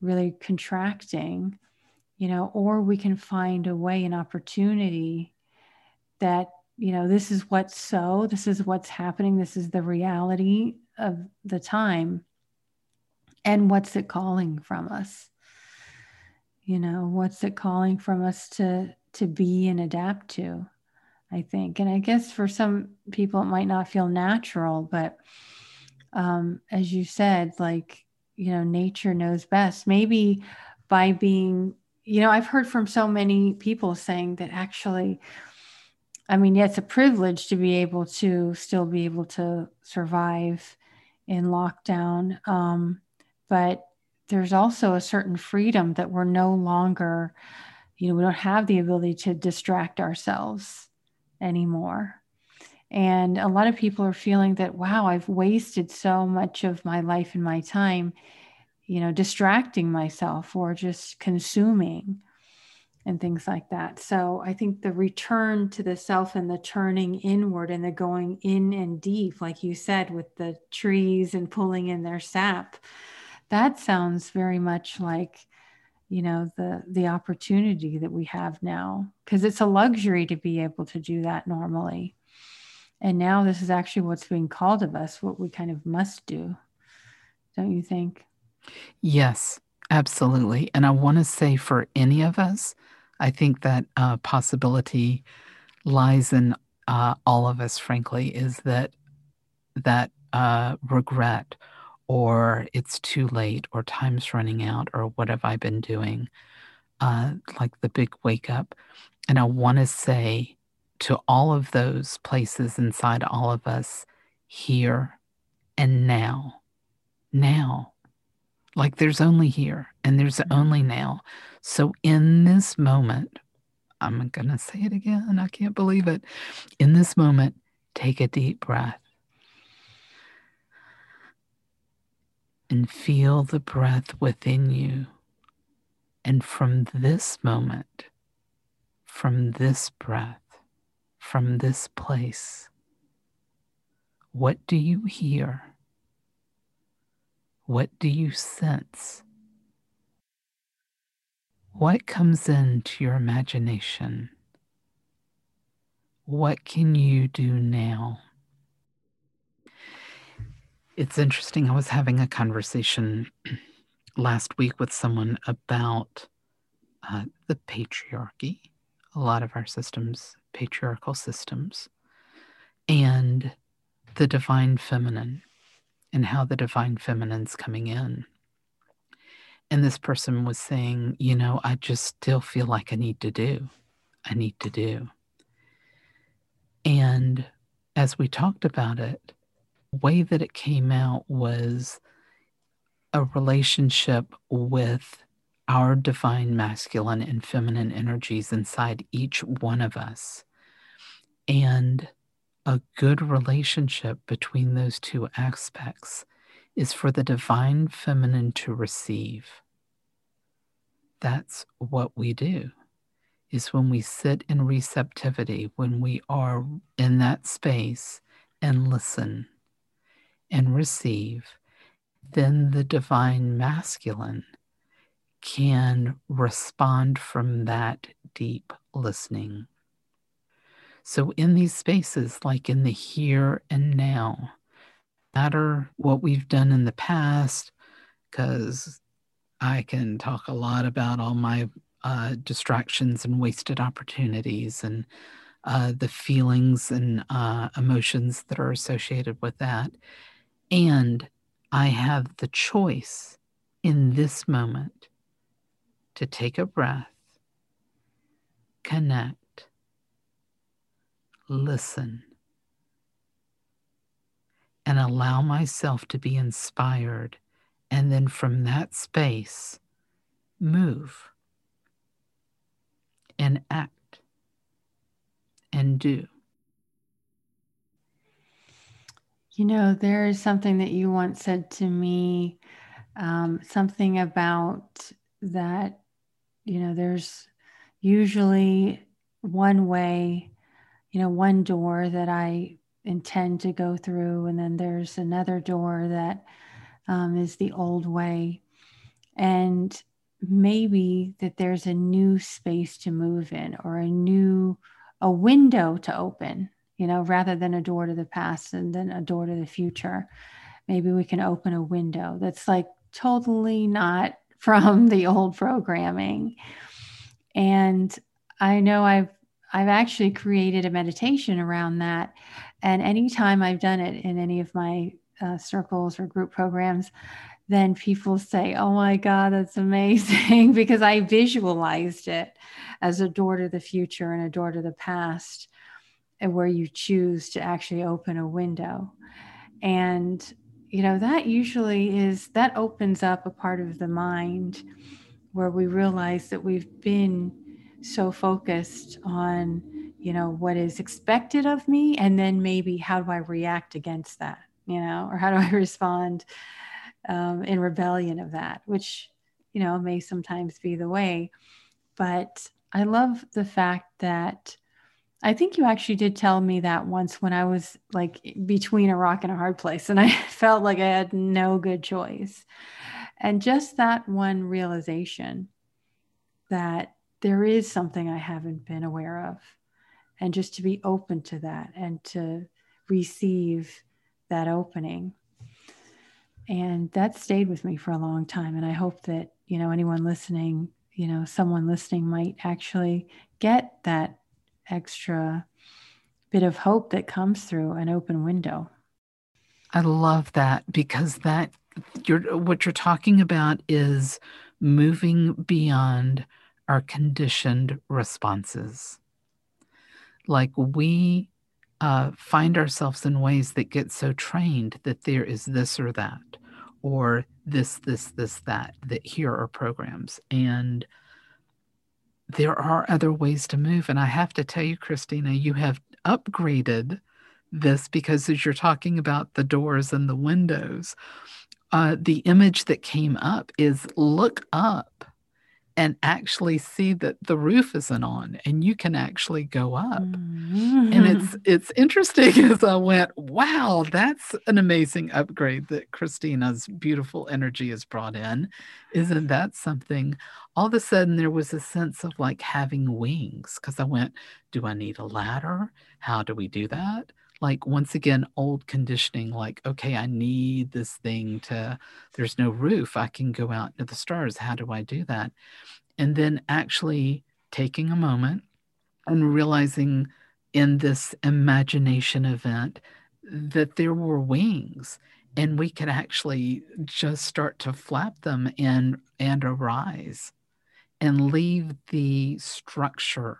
[SPEAKER 1] really contracting you know or we can find a way an opportunity that you know, this is what's so, this is what's happening, this is the reality of the time. And what's it calling from us? You know, what's it calling from us to to be and adapt to? I think. And I guess for some people it might not feel natural, but um, as you said, like, you know, nature knows best. Maybe by being, you know, I've heard from so many people saying that actually I mean, yeah, it's a privilege to be able to still be able to survive in lockdown. Um, but there's also a certain freedom that we're no longer, you know, we don't have the ability to distract ourselves anymore. And a lot of people are feeling that, wow, I've wasted so much of my life and my time, you know, distracting myself or just consuming and things like that. So I think the return to the self and the turning inward and the going in and deep, like you said, with the trees and pulling in their sap, that sounds very much like you know the the opportunity that we have now. Because it's a luxury to be able to do that normally. And now this is actually what's being called of us what we kind of must do don't you think?
[SPEAKER 2] Yes absolutely. And i want to say for any of us I think that uh, possibility lies in uh, all of us, frankly, is that that uh, regret or it's too late or time's running out or what have I been doing, uh, like the big wake up. And I want to say to all of those places inside all of us, here and now, now, like there's only here and there's mm-hmm. only now. So in this moment, I'm going to say it again. I can't believe it. In this moment, take a deep breath and feel the breath within you. And from this moment, from this breath, from this place, what do you hear? What do you sense? What comes into your imagination? What can you do now? It's interesting. I was having a conversation last week with someone about uh, the patriarchy, a lot of our systems, patriarchal systems, and the divine feminine and how the divine feminine's coming in. And this person was saying, you know, I just still feel like I need to do. I need to do. And as we talked about it, the way that it came out was a relationship with our divine masculine and feminine energies inside each one of us. And a good relationship between those two aspects is for the divine feminine to receive. That's what we do. Is when we sit in receptivity, when we are in that space and listen and receive, then the divine masculine can respond from that deep listening so, in these spaces, like in the here and now, matter what we've done in the past, because I can talk a lot about all my uh, distractions and wasted opportunities and uh, the feelings and uh, emotions that are associated with that. And I have the choice in this moment to take a breath, connect listen, and allow myself to be inspired. And then from that space, move and act and do.
[SPEAKER 1] You know, there is something that you once said to me, um, something about that, you know, there's usually one way you know, one door that I intend to go through, and then there's another door that um, is the old way. And maybe that there's a new space to move in or a new a window to open you know rather than a door to the past and then a door to the future maybe we can open a window that's like totally not from the old programming and i know i've I've actually created a meditation around that. And anytime I've done it in any of my uh, circles or group programs, then people say, Oh my God, that's amazing, because I visualized it as a door to the future and a door to the past, and where you choose to actually open a window. And, you know, that usually is that opens up a part of the mind where we realize that we've been so focused on you know what is expected of me and then maybe how do i react against that you know or how do i respond um, in rebellion of that which you know may sometimes be the way. But i love the fact that i think you actually did tell me that once when i was like between a rock and a hard place and i felt like i had no good choice. And just that one realization that there is something I haven't been aware of. And just to be open to that and to receive that opening. And that stayed with me for a long time. And I hope that, you know, anyone listening, you know, someone listening might actually get that extra bit of hope that comes through an open window.
[SPEAKER 2] I love that because that you're what you're talking about is moving beyond are conditioned responses. Like we uh, find ourselves in ways that get so trained that there is this or that, or this, this, this, that, that here are programs. And there are other ways to move. And I have to tell you, Christina, you have upgraded this because as you're talking about the doors and the windows, uh, the image that came up is look up and actually see that the roof isn't on and you can actually go up. Mm-hmm. and it's it's interesting as i went wow that's an amazing upgrade that christina's beautiful energy has brought in. Isn't that something? All of a sudden there was a sense of like having wings because i went do i need a ladder? How do we do that like once again old conditioning like okay i need this thing to there's no roof i can go out to the stars how do i do that? And then actually taking a moment and realizing in this imagination event that there were wings and we could actually just start to flap them and and arise and leave the structure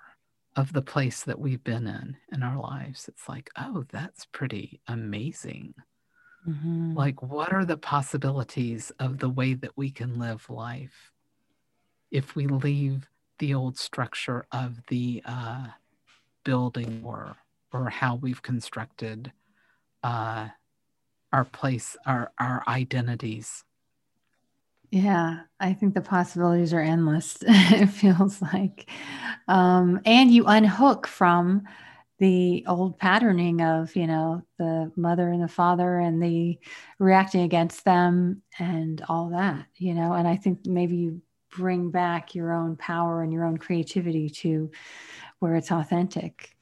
[SPEAKER 2] of the place that we've been in in our lives. It's like, oh, that's pretty amazing. Mm-hmm. Like, what are the possibilities of the way that we can live life if we leave the old structure of the uh, building or or how we've constructed uh, our place, our our identities
[SPEAKER 1] yeah, I think the possibilities are endless. it feels like. Um, and you unhook from the old patterning of, you know, the mother and the father and the reacting against them and all that, you know. And I think maybe you bring back your own power and your own creativity to where it's authentic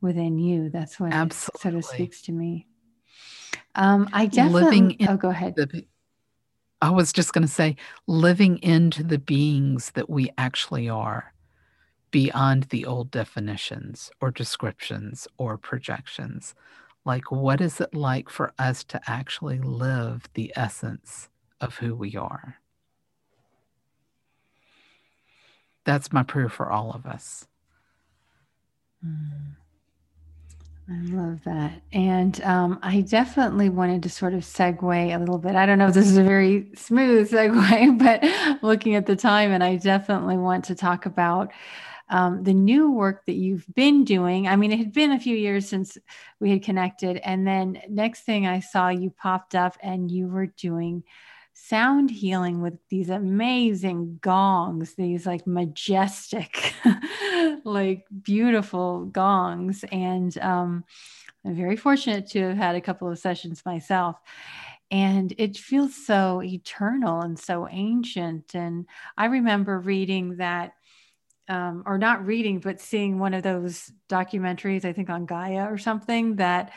[SPEAKER 1] within you. That's what Absolutely. sort of speaks to me. Um, I definitely. Living in oh, go ahead. The,
[SPEAKER 2] I was just going to say, living into the beings that we actually are beyond the old definitions or descriptions or projections. Like, what is it like for us to actually live the essence of who we are? That's my prayer for all of us.
[SPEAKER 1] Mm. I love that. And um, I definitely wanted to sort of segue a little bit. I don't know if this is a very smooth segue, but looking at the time, and I definitely want to talk about um, the new work that you've been doing. I mean, it had been a few years since we had connected. And then next thing I saw, you popped up and you were doing sound healing with these amazing gongs, these like majestic, like beautiful gongs. And um, I'm very fortunate to have had a couple of sessions myself. And it feels so eternal and so ancient. And I remember reading that, um, or not reading, but seeing one of those documentaries, I think on Gaia or something, that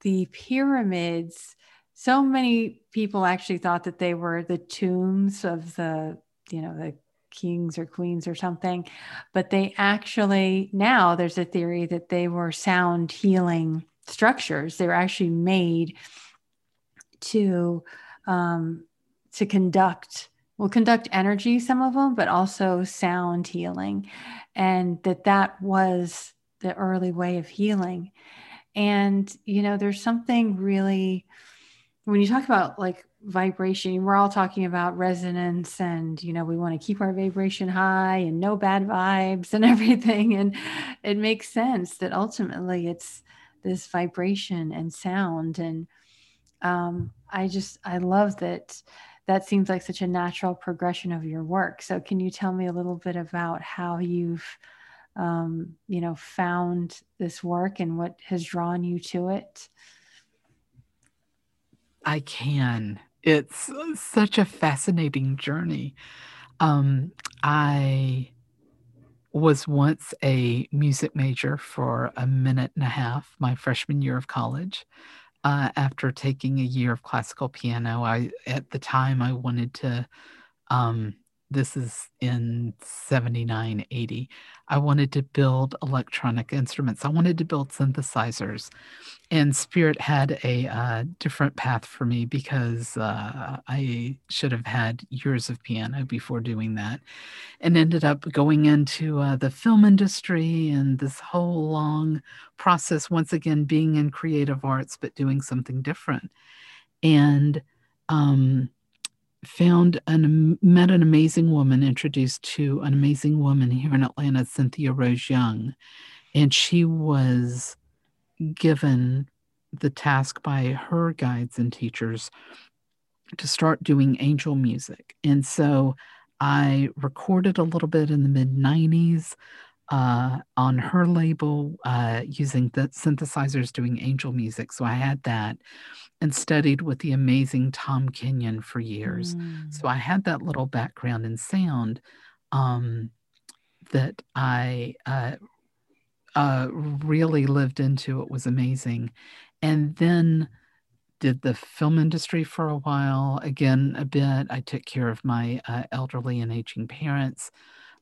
[SPEAKER 1] the pyramids so many people actually thought that they were the tombs of the, you know, the kings or queens or something. But they actually, now there's a theory that they were sound healing structures. They were actually made to, um, to conduct will conduct energy some of them but also sound healing and that that was the early way of healing and you know there's something really when you talk about like vibration we're all talking about resonance and you know we want to keep our vibration high and no bad vibes and everything. And it makes sense that ultimately it's this vibration and sound. And um, i just i love that that seems like such a natural progression of your work. So can you tell me a little bit about how you've um, you know found this work and what has drawn you to it
[SPEAKER 2] I can. It's such a fascinating journey. Um, I was once a music major for a minute and a half my freshman year of college. Uh, after taking a year of classical piano, I at the time I wanted to um, this is in 79 80 i wanted to build electronic instruments. I wanted to build synthesizers. And spirit had a uh, different path for me because uh, i should have had years of piano before doing that and ended up going into uh, the film industry and this whole long process once again being in creative arts but doing something different. And um, found and met an amazing woman, introduced to an amazing woman here in Atlanta, Cynthia Rose Young. And she was given the task by her guides and teachers to start doing angel music. And so I recorded a little bit in the mid 90s uh, on her label uh, using the synthesizers doing angel music. So I had that and studied with the amazing Tom Kenyon for years. Mm. So I had that little background in sound um, that I uh, uh, really lived into. It was amazing. And then did the film industry for a while, again, a bit. I took care of my uh, elderly and aging parents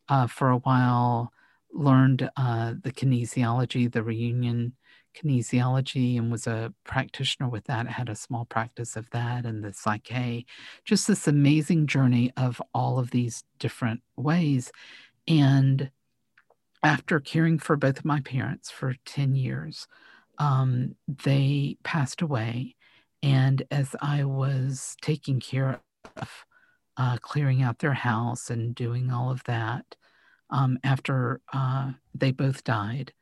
[SPEAKER 2] uh, for a while, learned uh, the kinesiology, the reunion kinesiology, and was a practitioner with that. Had a small practice of that and the PSYCH-K. Just this amazing journey of all of these different ways. And after caring for both of my parents for 10 years, um, they passed away. And as I was taking care of uh, clearing out their house and doing all of that, um, after uh, they both died,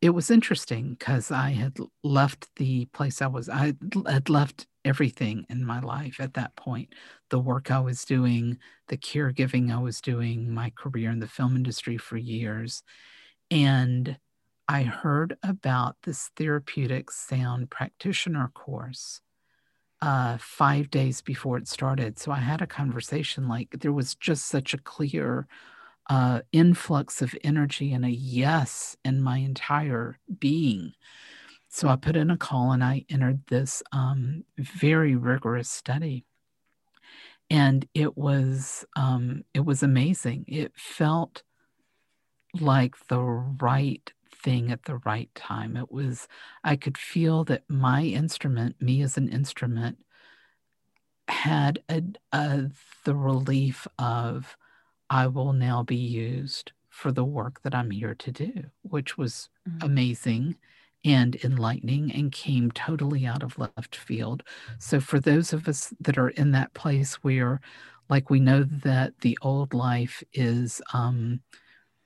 [SPEAKER 2] it was interesting because I had left the place I was, I had left everything in my life at that point the work I was doing, the caregiving I was doing, my career in the film industry for years. And I heard about this therapeutic sound practitioner course uh, five days before it started. So I had a conversation like there was just such a clear uh, influx of energy and a yes in my entire being. So I put in a call and I entered this um, very rigorous study. And it was um, it was amazing. It felt like the right thing at the right time. It was I could feel that my instrument, me as an instrument, had a, a the relief of I will now be used for the work that I'm here to do, which was mm-hmm. amazing and enlightening and came totally out of left field. So, for those of us that are in that place where, like, we know that the old life is um,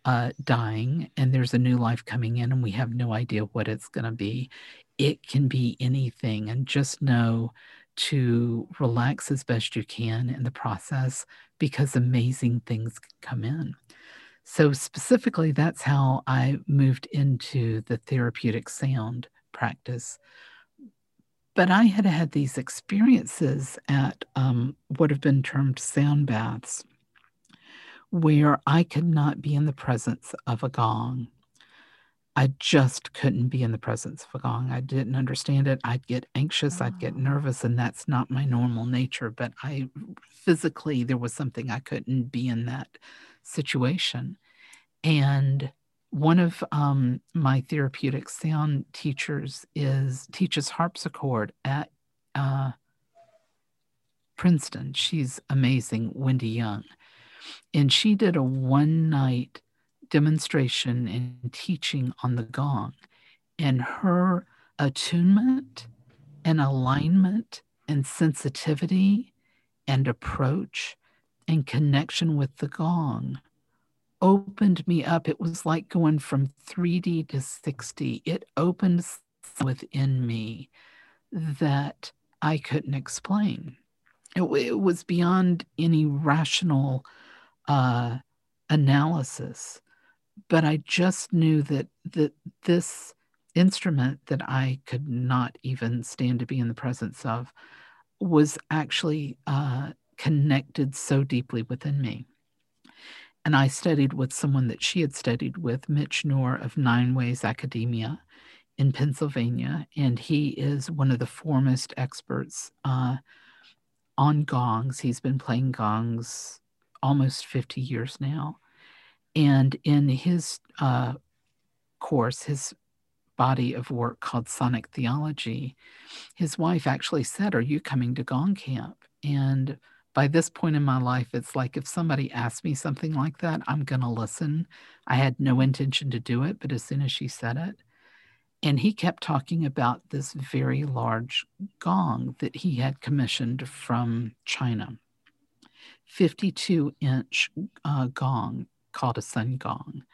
[SPEAKER 2] uh, dying and there's a new life coming in, and we have no idea what it's going to be, it can be anything. And just know to relax as best you can in the process because amazing things come in. So, specifically, that's how I moved into the therapeutic sound practice. But I had had these experiences at um, what have been termed sound baths, where I could not be in the presence of a gong I just couldn't be in the presence of a gong. I didn't understand it. I'd get anxious, I'd get oh. nervous, and that's not my normal nature. But I physically, there was something I couldn't be in that situation. And one of um, my therapeutic sound teachers is teaches harpsichord at uh, Princeton. She's amazing, Wendy Young, and she did a one night demonstration and teaching on the gong and her attunement and alignment and sensitivity and approach and connection with the gong opened me up. It was like going from 3D to 6D. It opened within me that I couldn't explain. It, it was beyond any rational uh, analysis but I just knew that that this instrument that I could not even stand to be in the presence of was actually uh, connected so deeply within me. And I studied with someone that she had studied with, Mitch Nur of Nine Ways Academia in Pennsylvania. And he is one of the foremost experts uh, on gongs. He's been playing gongs almost 50 years now. And in his uh, course, his body of work called Sonic Theology, his wife actually said, Are you coming to Gong Camp? And by this point in my life, it's like if somebody asked me something like that, I'm going to listen. I had no intention to do it, but as soon as she said it, and he kept talking about this very large gong that he had commissioned from China 52 inch uh, gong called a sun gong.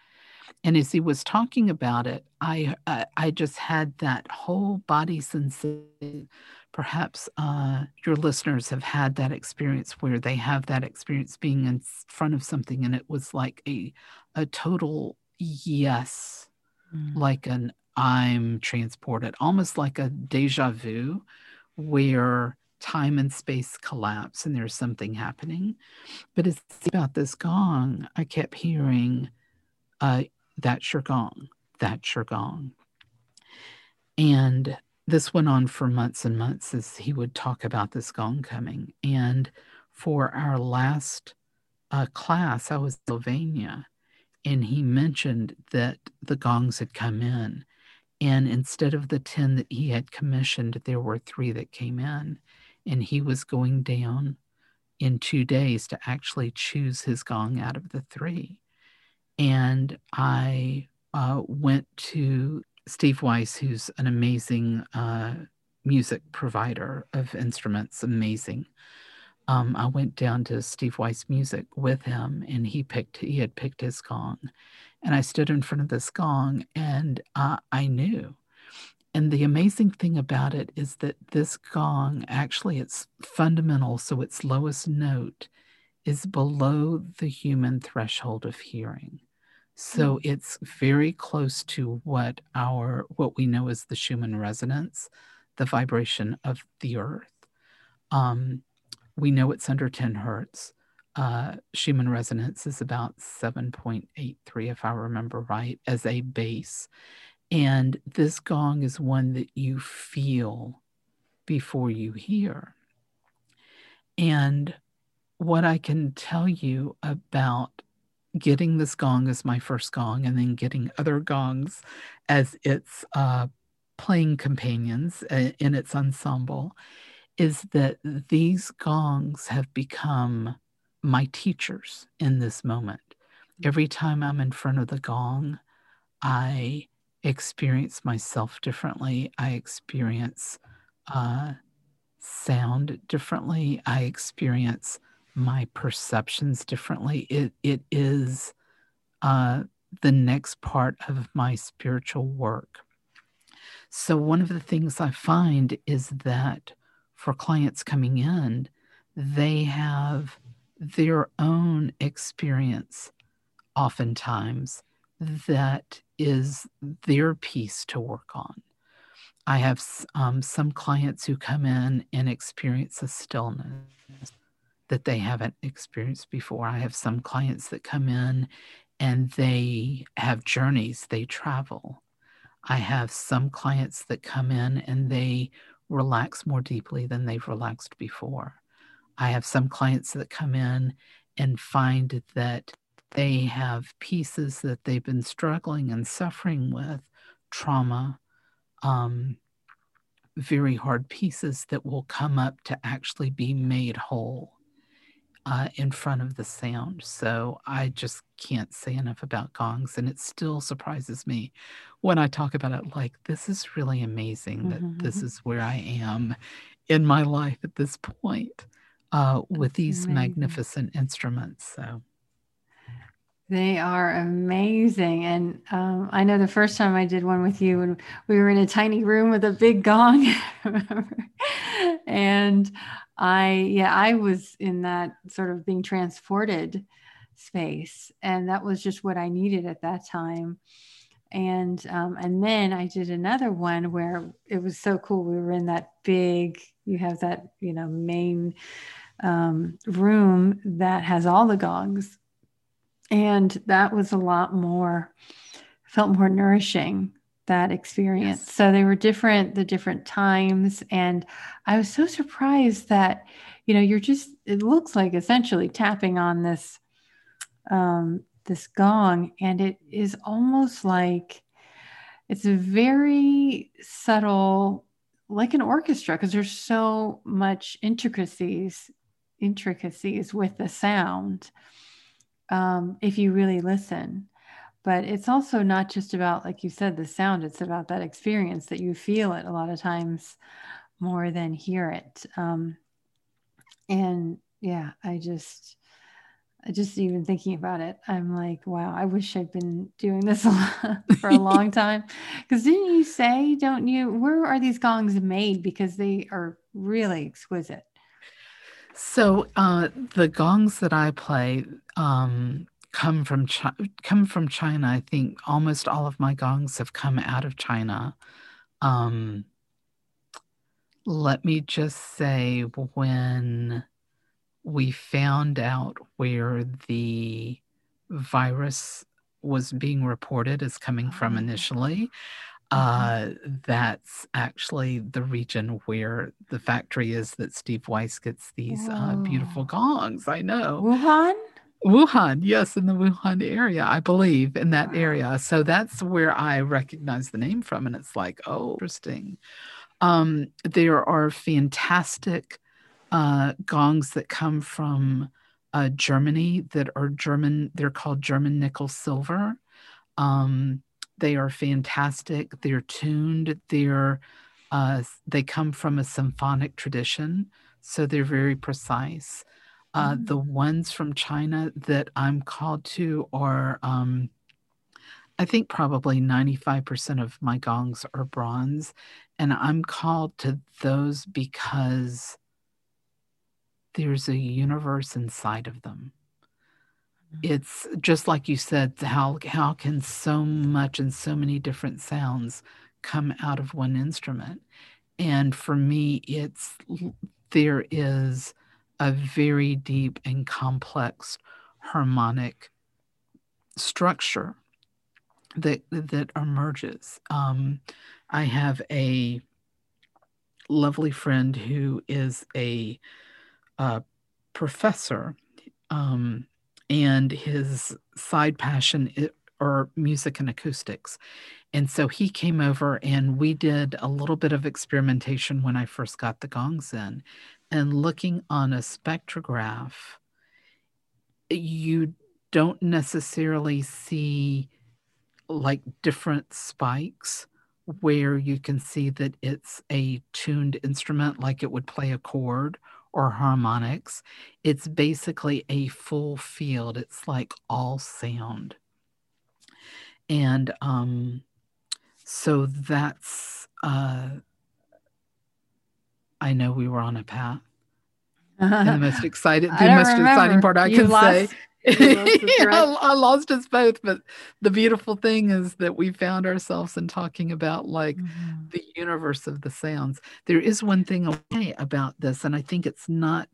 [SPEAKER 2] And as he was talking about it, I uh, I just had that whole body sensation. Perhaps uh, your listeners have had that experience where they have that experience being in front of something, and it was like a a total yes, mm. like an I'm transported, almost like a deja vu, where time and space collapse and there's something happening. But it's about this gong. I kept hearing, uh, that's your gong. that's your gong. And this went on for months and months as he would talk about this gong coming. And for our last uh, class, I was in Pennsylvania, and he mentioned that the gongs had come in. And instead of the 10 that he had commissioned, there were three that came in. And he was going down in two days to actually choose his gong out of the three. And I uh, went to Steve Weiss, who's an amazing uh, music provider of instruments, amazing. Um, I went down to Steve Weiss Music with him, and he picked he had picked his gong, and I stood in front of this gong, and uh, I knew. And the amazing thing about it is that this gong actually its fundamental, so its lowest note is below the human threshold of hearing. So mm. it's very close to what our what we know as the Schumann resonance, the vibration of the earth. Um, we know it's under 10 hertz. Uh, Schumann resonance is about 7.83, if I remember right, as a base. And this gong is one that you feel before you hear. And what I can tell you about getting this gong as my first gong and then getting other gongs as its uh, playing companions uh, in its ensemble is that these gongs have become my teachers in this moment. Every time I'm in front of the gong, I experience myself differently. I experience uh, sound differently. I experience my perceptions differently. It it is uh, the next part of my spiritual work. So one of the things I find is that for clients coming in, they have their own experience oftentimes that is their piece to work on. I have um, some clients who come in and experience a stillness that they haven't experienced before. I have some clients that come in and they have journeys, they travel. I have some clients that come in and they relax more deeply than they've relaxed before. I have some clients that come in and find that they have pieces that they've been struggling and suffering with, trauma, um, very hard pieces that will come up to actually be made whole uh, in front of the sound. So I just can't say enough about gongs. And it still surprises me when I talk about it like, this is really amazing that mm-hmm. this is where I am in my life at this point uh, with these amazing. magnificent instruments. So.
[SPEAKER 1] They are amazing. And um, I know the first time I did one with you, and we were in a tiny room with a big gong, and I, yeah, I was in that sort of being transported space. And that was just what I needed at that time. And um, and then I did another one where it was so cool. We were in that big, you have that, you know, main um, room that has all the gongs and that was a lot more felt more nourishing that experience. Yes. so they were different the different times. And i was so surprised that you know you're just it looks like essentially tapping on this um this gong. And it is almost like it's a very subtle like an orchestra because there's so much intricacies intricacies with the sound um, if you really listen. But it's also not just about, like you said, the sound, it's about that experience that you feel it a lot of times more than hear it. Um, and yeah, I just, I just even thinking about it, I'm like, wow, I wish I'd been doing this for a long time. Because didn't you say, don't you, where are these gongs made? Because they are really exquisite.
[SPEAKER 2] So uh, the gongs that I play um, come from Chi- come from China. I think almost all of my gongs have come out of China. Um, let me just say, when we found out where the virus was being reported as coming from oh. initially. Mm-hmm. Uh, that's actually the region where the factory is that Steve Weiss gets these uh, beautiful gongs. I know.
[SPEAKER 1] Wuhan?
[SPEAKER 2] Wuhan, yes, in the Wuhan area, I believe, in that area. So that's where I recognize the name from. And it's like, oh, interesting. Um, there are fantastic uh, gongs that come from uh, Germany that are German, they're called German nickel silver. Um, they are fantastic. They're tuned. They're uh, they come from a symphonic tradition, so they're very precise. Uh, mm. The ones from China that I'm called to are, um, I think, probably 95% of my gongs are bronze. And I'm called to those because there's a universe inside of them. It's just like you said, how, how can so much and so many different sounds come out of one instrument? And for me, it's there is a very deep and complex harmonic structure that that emerges. Um, I have a lovely friend who is a, a professor, um, and his side passion are music and acoustics. And so he came over and we did a little bit of experimentation when I first got the gongs in and looking on a spectrograph, you don't necessarily see like different spikes where you can see that it's a tuned instrument like it would play a chord or harmonics. It's basically a full field. It's like all sound. And um, so that's uh, I know we were on a path. and the most excited, the most remember. exciting part I you can lost, say. I, I lost us both, but the beautiful thing is that we found ourselves in talking about like mm-hmm. the universe of the sounds. There is one thing okay about this, and I think it's not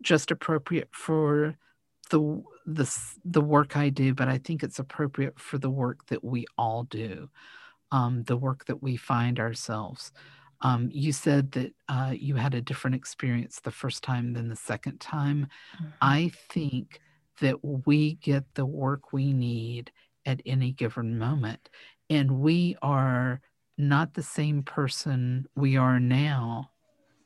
[SPEAKER 2] just appropriate for the the the work I do, but I think it's appropriate for the work that we all do, um, the work that we find ourselves. Um, you said that uh, you had a different experience the first time than the second time. Mm-hmm. I think that we get the work we need at any given moment. And we are not the same person we are now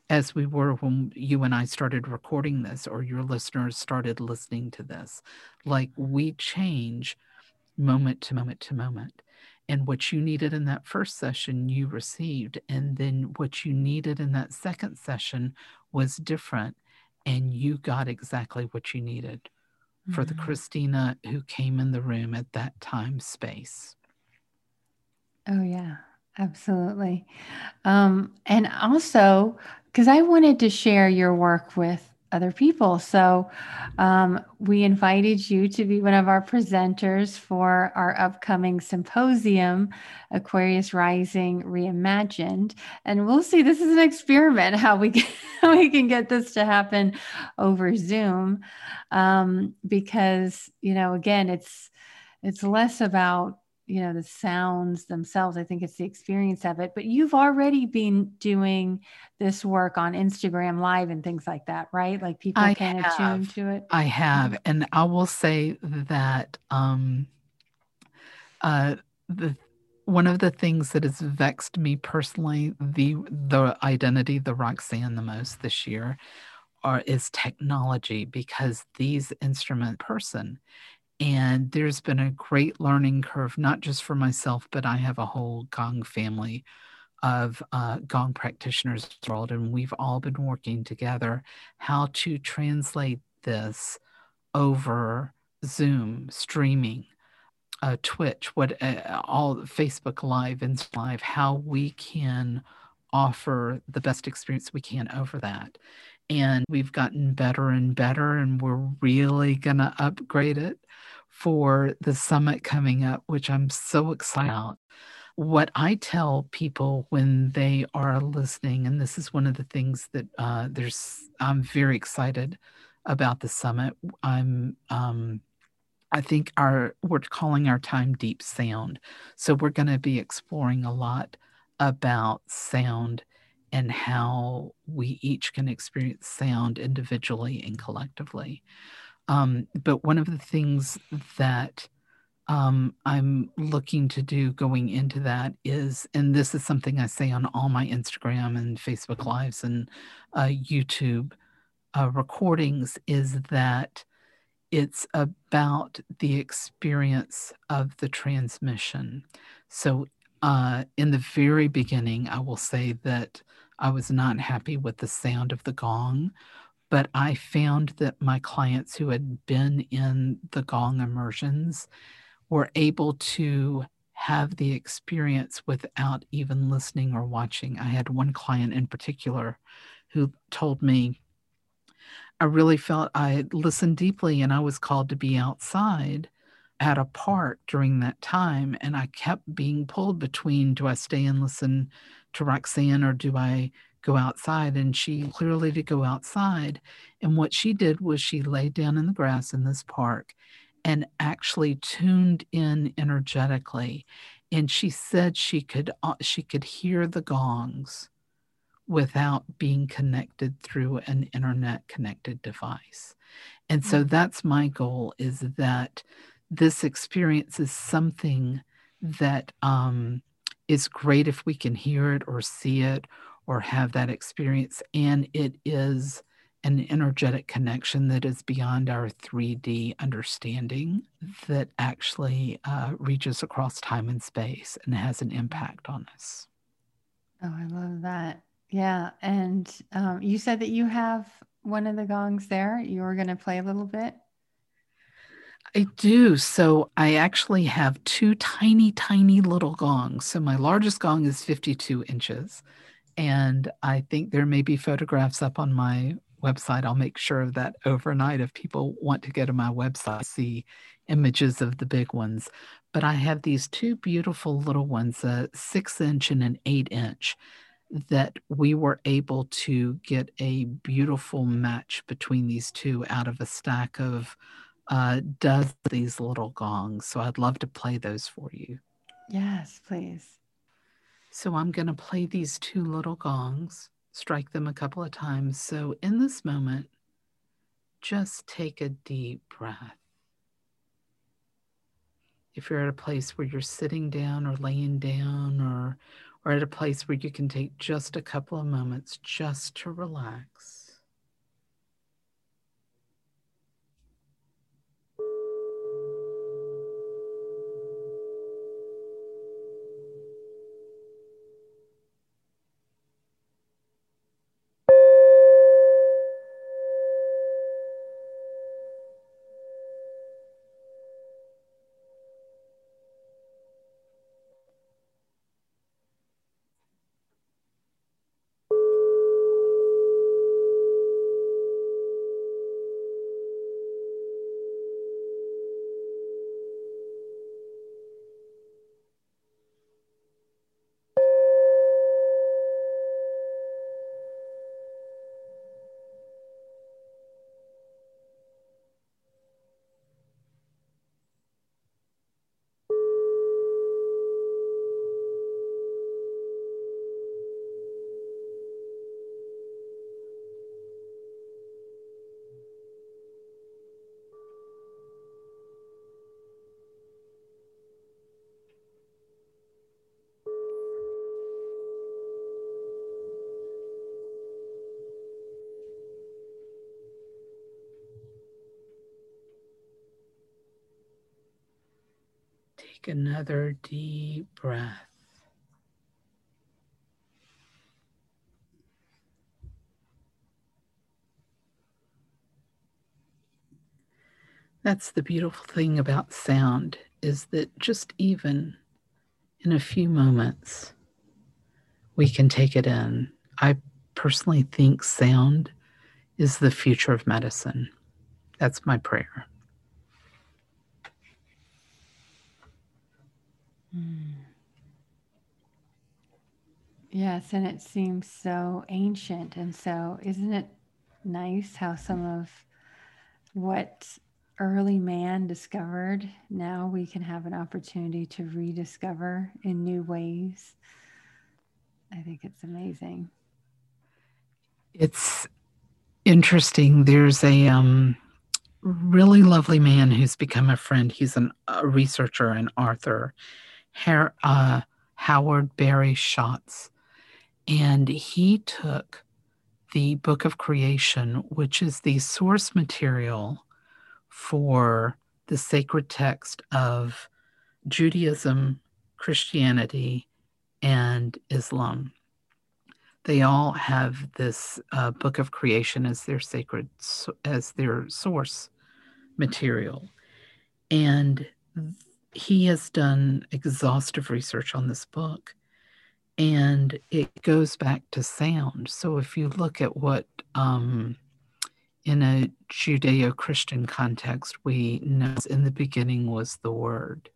[SPEAKER 2] as we were when you and I started recording this or your listeners started listening to this. Like we change moment to moment to moment and what you needed in that first session you received and then what you needed in that second session was different and you got exactly what you needed mm-hmm. for the mm-hmm. christina who came in the room at that time space
[SPEAKER 1] oh yeah absolutely um, and also because i wanted to share your work with other people. So um, we invited you to be one of our presenters for our upcoming symposium, Aquarius Rising Reimagined. And we'll see, this is an experiment how we can, how we can get this to happen over Zoom. Um, because, you know, again, it's it's less about you know the sounds themselves i think it's the experience of it but you've already been doing this work on instagram live and things like that right? Like people I can attune to it?
[SPEAKER 2] I have and i will say that um uh the one of the things that has vexed me personally the the identity the roxanne the most this year are is technology because these instrument person and there's been a great learning curve, not just for myself, but I have a whole Gong family of uh, Gong practitioners world, and we've all been working together how to translate this over Zoom streaming, uh, Twitch, what uh, all Facebook Live and Live, how we can offer the best experience we can over that. And we've gotten better and better, and we're really going to upgrade it for the summit coming up, which I'm so excited about. What I tell people when they are listening, and this is one of the things that uh, there's, I'm very excited about the summit. I'm um, I think our we're calling our time deep sound. So we're going to be exploring a lot about sound and how we each can experience sound individually and collectively. Um, but one of the things that um, I'm looking to do going into that is, and this is something I say on all my Instagram and Facebook Lives and uh, YouTube uh, recordings, is that it's about the experience of the transmission. So, uh, in the very beginning, I will say that I was not happy with the sound of the gong, but I found that my clients who had been in the gong immersions were able to have the experience without even listening or watching. I had one client in particular who told me, I really felt I listened deeply and I was called to be outside at a park during that time. And I kept being pulled between do I stay and listen to Roxanne or do I go outside? And she clearly to go outside. And what she did was she laid down in the grass in this park and actually tuned in energetically and she said she could uh, she could hear the gongs without being connected through an internet connected device and so mm. that's my goal is that this experience is something that um, is great if we can hear it or see it or have that experience and it is an energetic connection that is beyond our 3D understanding that actually uh, reaches across time and space and has an impact on us.
[SPEAKER 1] Oh, I love that. Yeah. And um, you said that you have one of the gongs there. You were going to play a little bit.
[SPEAKER 2] I do. So I actually have two tiny, tiny little gongs. So my largest gong is 52 inches. And I think there may be photographs up on my website. I'll make sure of that overnight if people want to go to my website, see images of the big ones. But I have these two beautiful little ones, a six inch and an eight inch, that we were able to get a beautiful match between these two out of a stack of uh, does these little gongs. So I'd love to play those for you.
[SPEAKER 1] Yes, please.
[SPEAKER 2] So I'm going to play these two little gongs strike them a couple of times. So, in this moment, just take a deep breath. If you're at a place where you're sitting down or laying down or or at a place where you can take just a couple of moments just to relax. Take another deep breath. That's the beautiful thing about sound is that just even in a few moments, we can take it in. I personally think sound is the future of medicine. That's my prayer.
[SPEAKER 1] Mm. Yes, and it seems so ancient. And so, isn't it nice how some of what early man discovered, now we can have an opportunity to rediscover in new ways. I think it's amazing.
[SPEAKER 2] It's interesting. There's a um, really lovely man who's become a friend. He's an, a researcher and author, Her, uh, Howard Barry Schatz. And he took the Book of Creation, which is the source material for the sacred text of Judaism, Christianity, and Islam. They all have this uh, Book of Creation as their sacred, as their source material. And he has done exhaustive research on this book and it goes back to sound. So if you look at what, um, in a Judeo Christian context, we know in the beginning was the Word.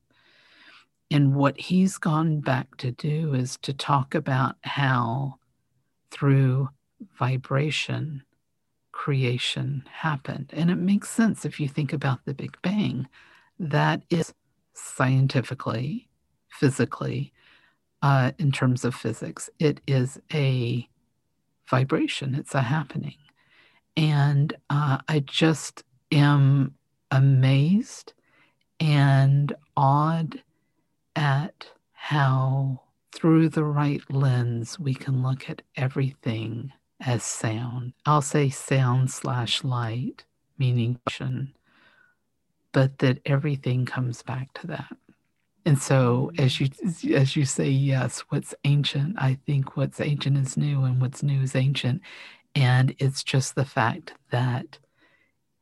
[SPEAKER 2] And what he's gone back to do is to talk about how through vibration, creation happened. And it makes sense if you think about the Big Bang. That is scientifically, physically, uh, in terms of physics. It is a vibration, it's a happening. And uh, I just am amazed and awed at how, through the right lens, we can look at everything as sound. I'll say sound slash light, meaning but that everything comes back to that. And so as you as you say yes, what's ancient, I think what's ancient is new and what's new is ancient. And it's just the fact that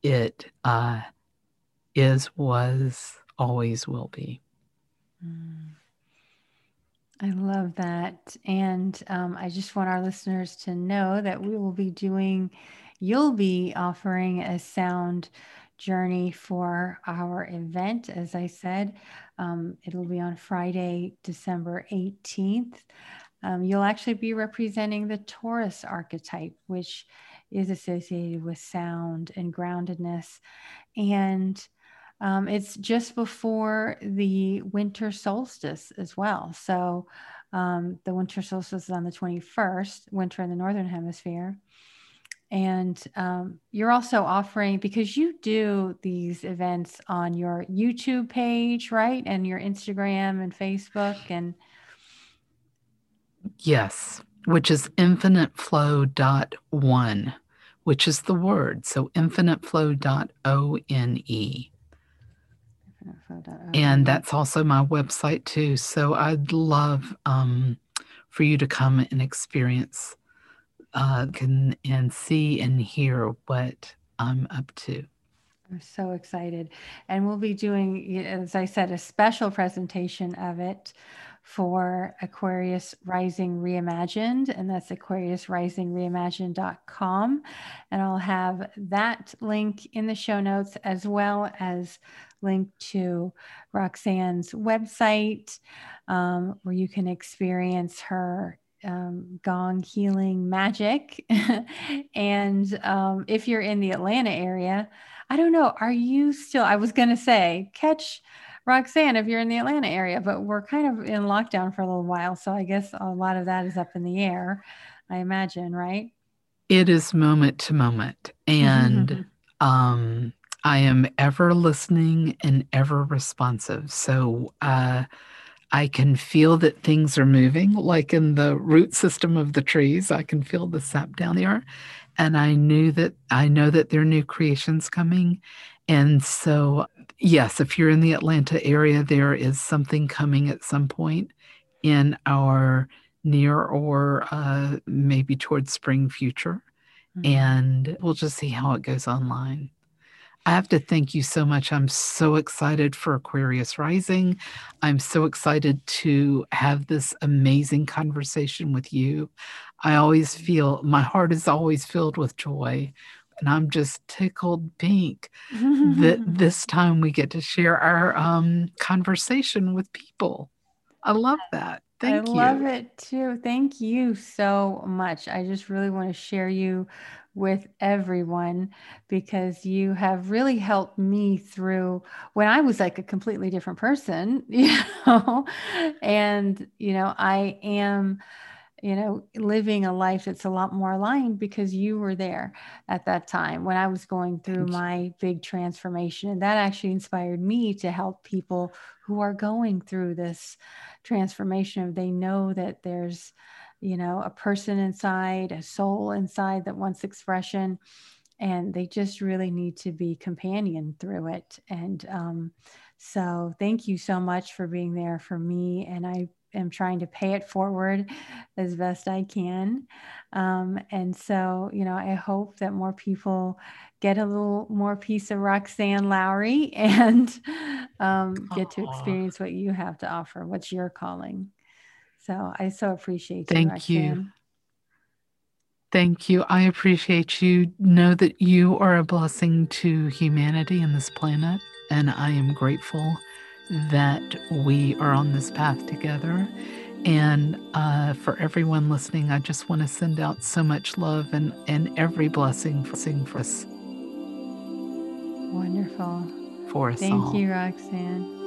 [SPEAKER 2] it uh, is, was, always will be.
[SPEAKER 1] Mm. I love that. And um, I just want our listeners to know that we will be doing, you'll be offering a sound journey for our event. As I said, um, it'll be on Friday, December 18th. Um, you'll actually be representing the Taurus archetype, which is associated with sound and groundedness. And um, it's just before the winter solstice as well. So um, the winter solstice is on the 21st, winter in the Northern Hemisphere. And um, you're also offering, because you do these events on your YouTube page, right? And your Instagram and Facebook. And
[SPEAKER 2] yes, which is dot one, which is the word. So dot O N E. And that's also my website too. So I'd love um, for you to come and experience uh, can and see and hear what I'm up to.
[SPEAKER 1] I'm so excited. And we'll be doing, as I said, a special presentation of it for Aquarius Rising Reimagined, and that's aquariusrisingreimagined.com. And I'll have that link in the show notes as well as link to Roxanne's website um, where you can experience her um, gong healing magic. and um, if you're in the Atlanta area, I don't know, are you still, I was going to say, catch Roxanne if you're in the Atlanta area, but we're kind of in lockdown for a little while. So I guess a lot of that is up in the air, I imagine, right?
[SPEAKER 2] It is moment to moment. And um, I am ever listening and ever responsive. So, uh, I can feel that things are moving, like in the root system of the trees. I can feel the sap down there. And I knew that I know that there are new creations coming. And so, yes, if you're in the Atlanta area, there is something coming at some point in our near or uh, maybe towards spring future. Mm-hmm. And we'll just see how it goes online. I have to thank you so much. I'm so excited for Aquarius Rising. I'm so excited to have this amazing conversation with you. I always feel my heart is always filled with joy. And I'm just tickled pink that this time we get to share our um, conversation with people. I love that. Thank
[SPEAKER 1] I
[SPEAKER 2] you.
[SPEAKER 1] love it too. Thank you so much. I just really want to share you with everyone because you have really helped me through when I was like a completely different person, you know, and, you know, I am you know, living a life that's a lot more aligned because you were there at that time when I was going through my big transformation. And that actually inspired me to help people who are going through this transformation. They know that there's, you know, a person inside, a soul inside that wants expression. And they just really need to be companion through it. And um, so, thank you so much for being there for me. And I am trying to pay it forward as best I can. Um, and so, you know, I hope that more people get a little more piece of Roxanne Lowery and um, get to experience what you have to offer, what's your calling. So I so appreciate
[SPEAKER 2] Thank
[SPEAKER 1] you.
[SPEAKER 2] Thank you. Thank you. I appreciate you. Know that you are a blessing to humanity and this planet, and I am grateful that we are on this path together. And uh, for everyone listening, I just want to send out so much love and, and every blessing for, for us.
[SPEAKER 1] Wonderful.
[SPEAKER 2] For us
[SPEAKER 1] Thank
[SPEAKER 2] all.
[SPEAKER 1] you, Roxanne.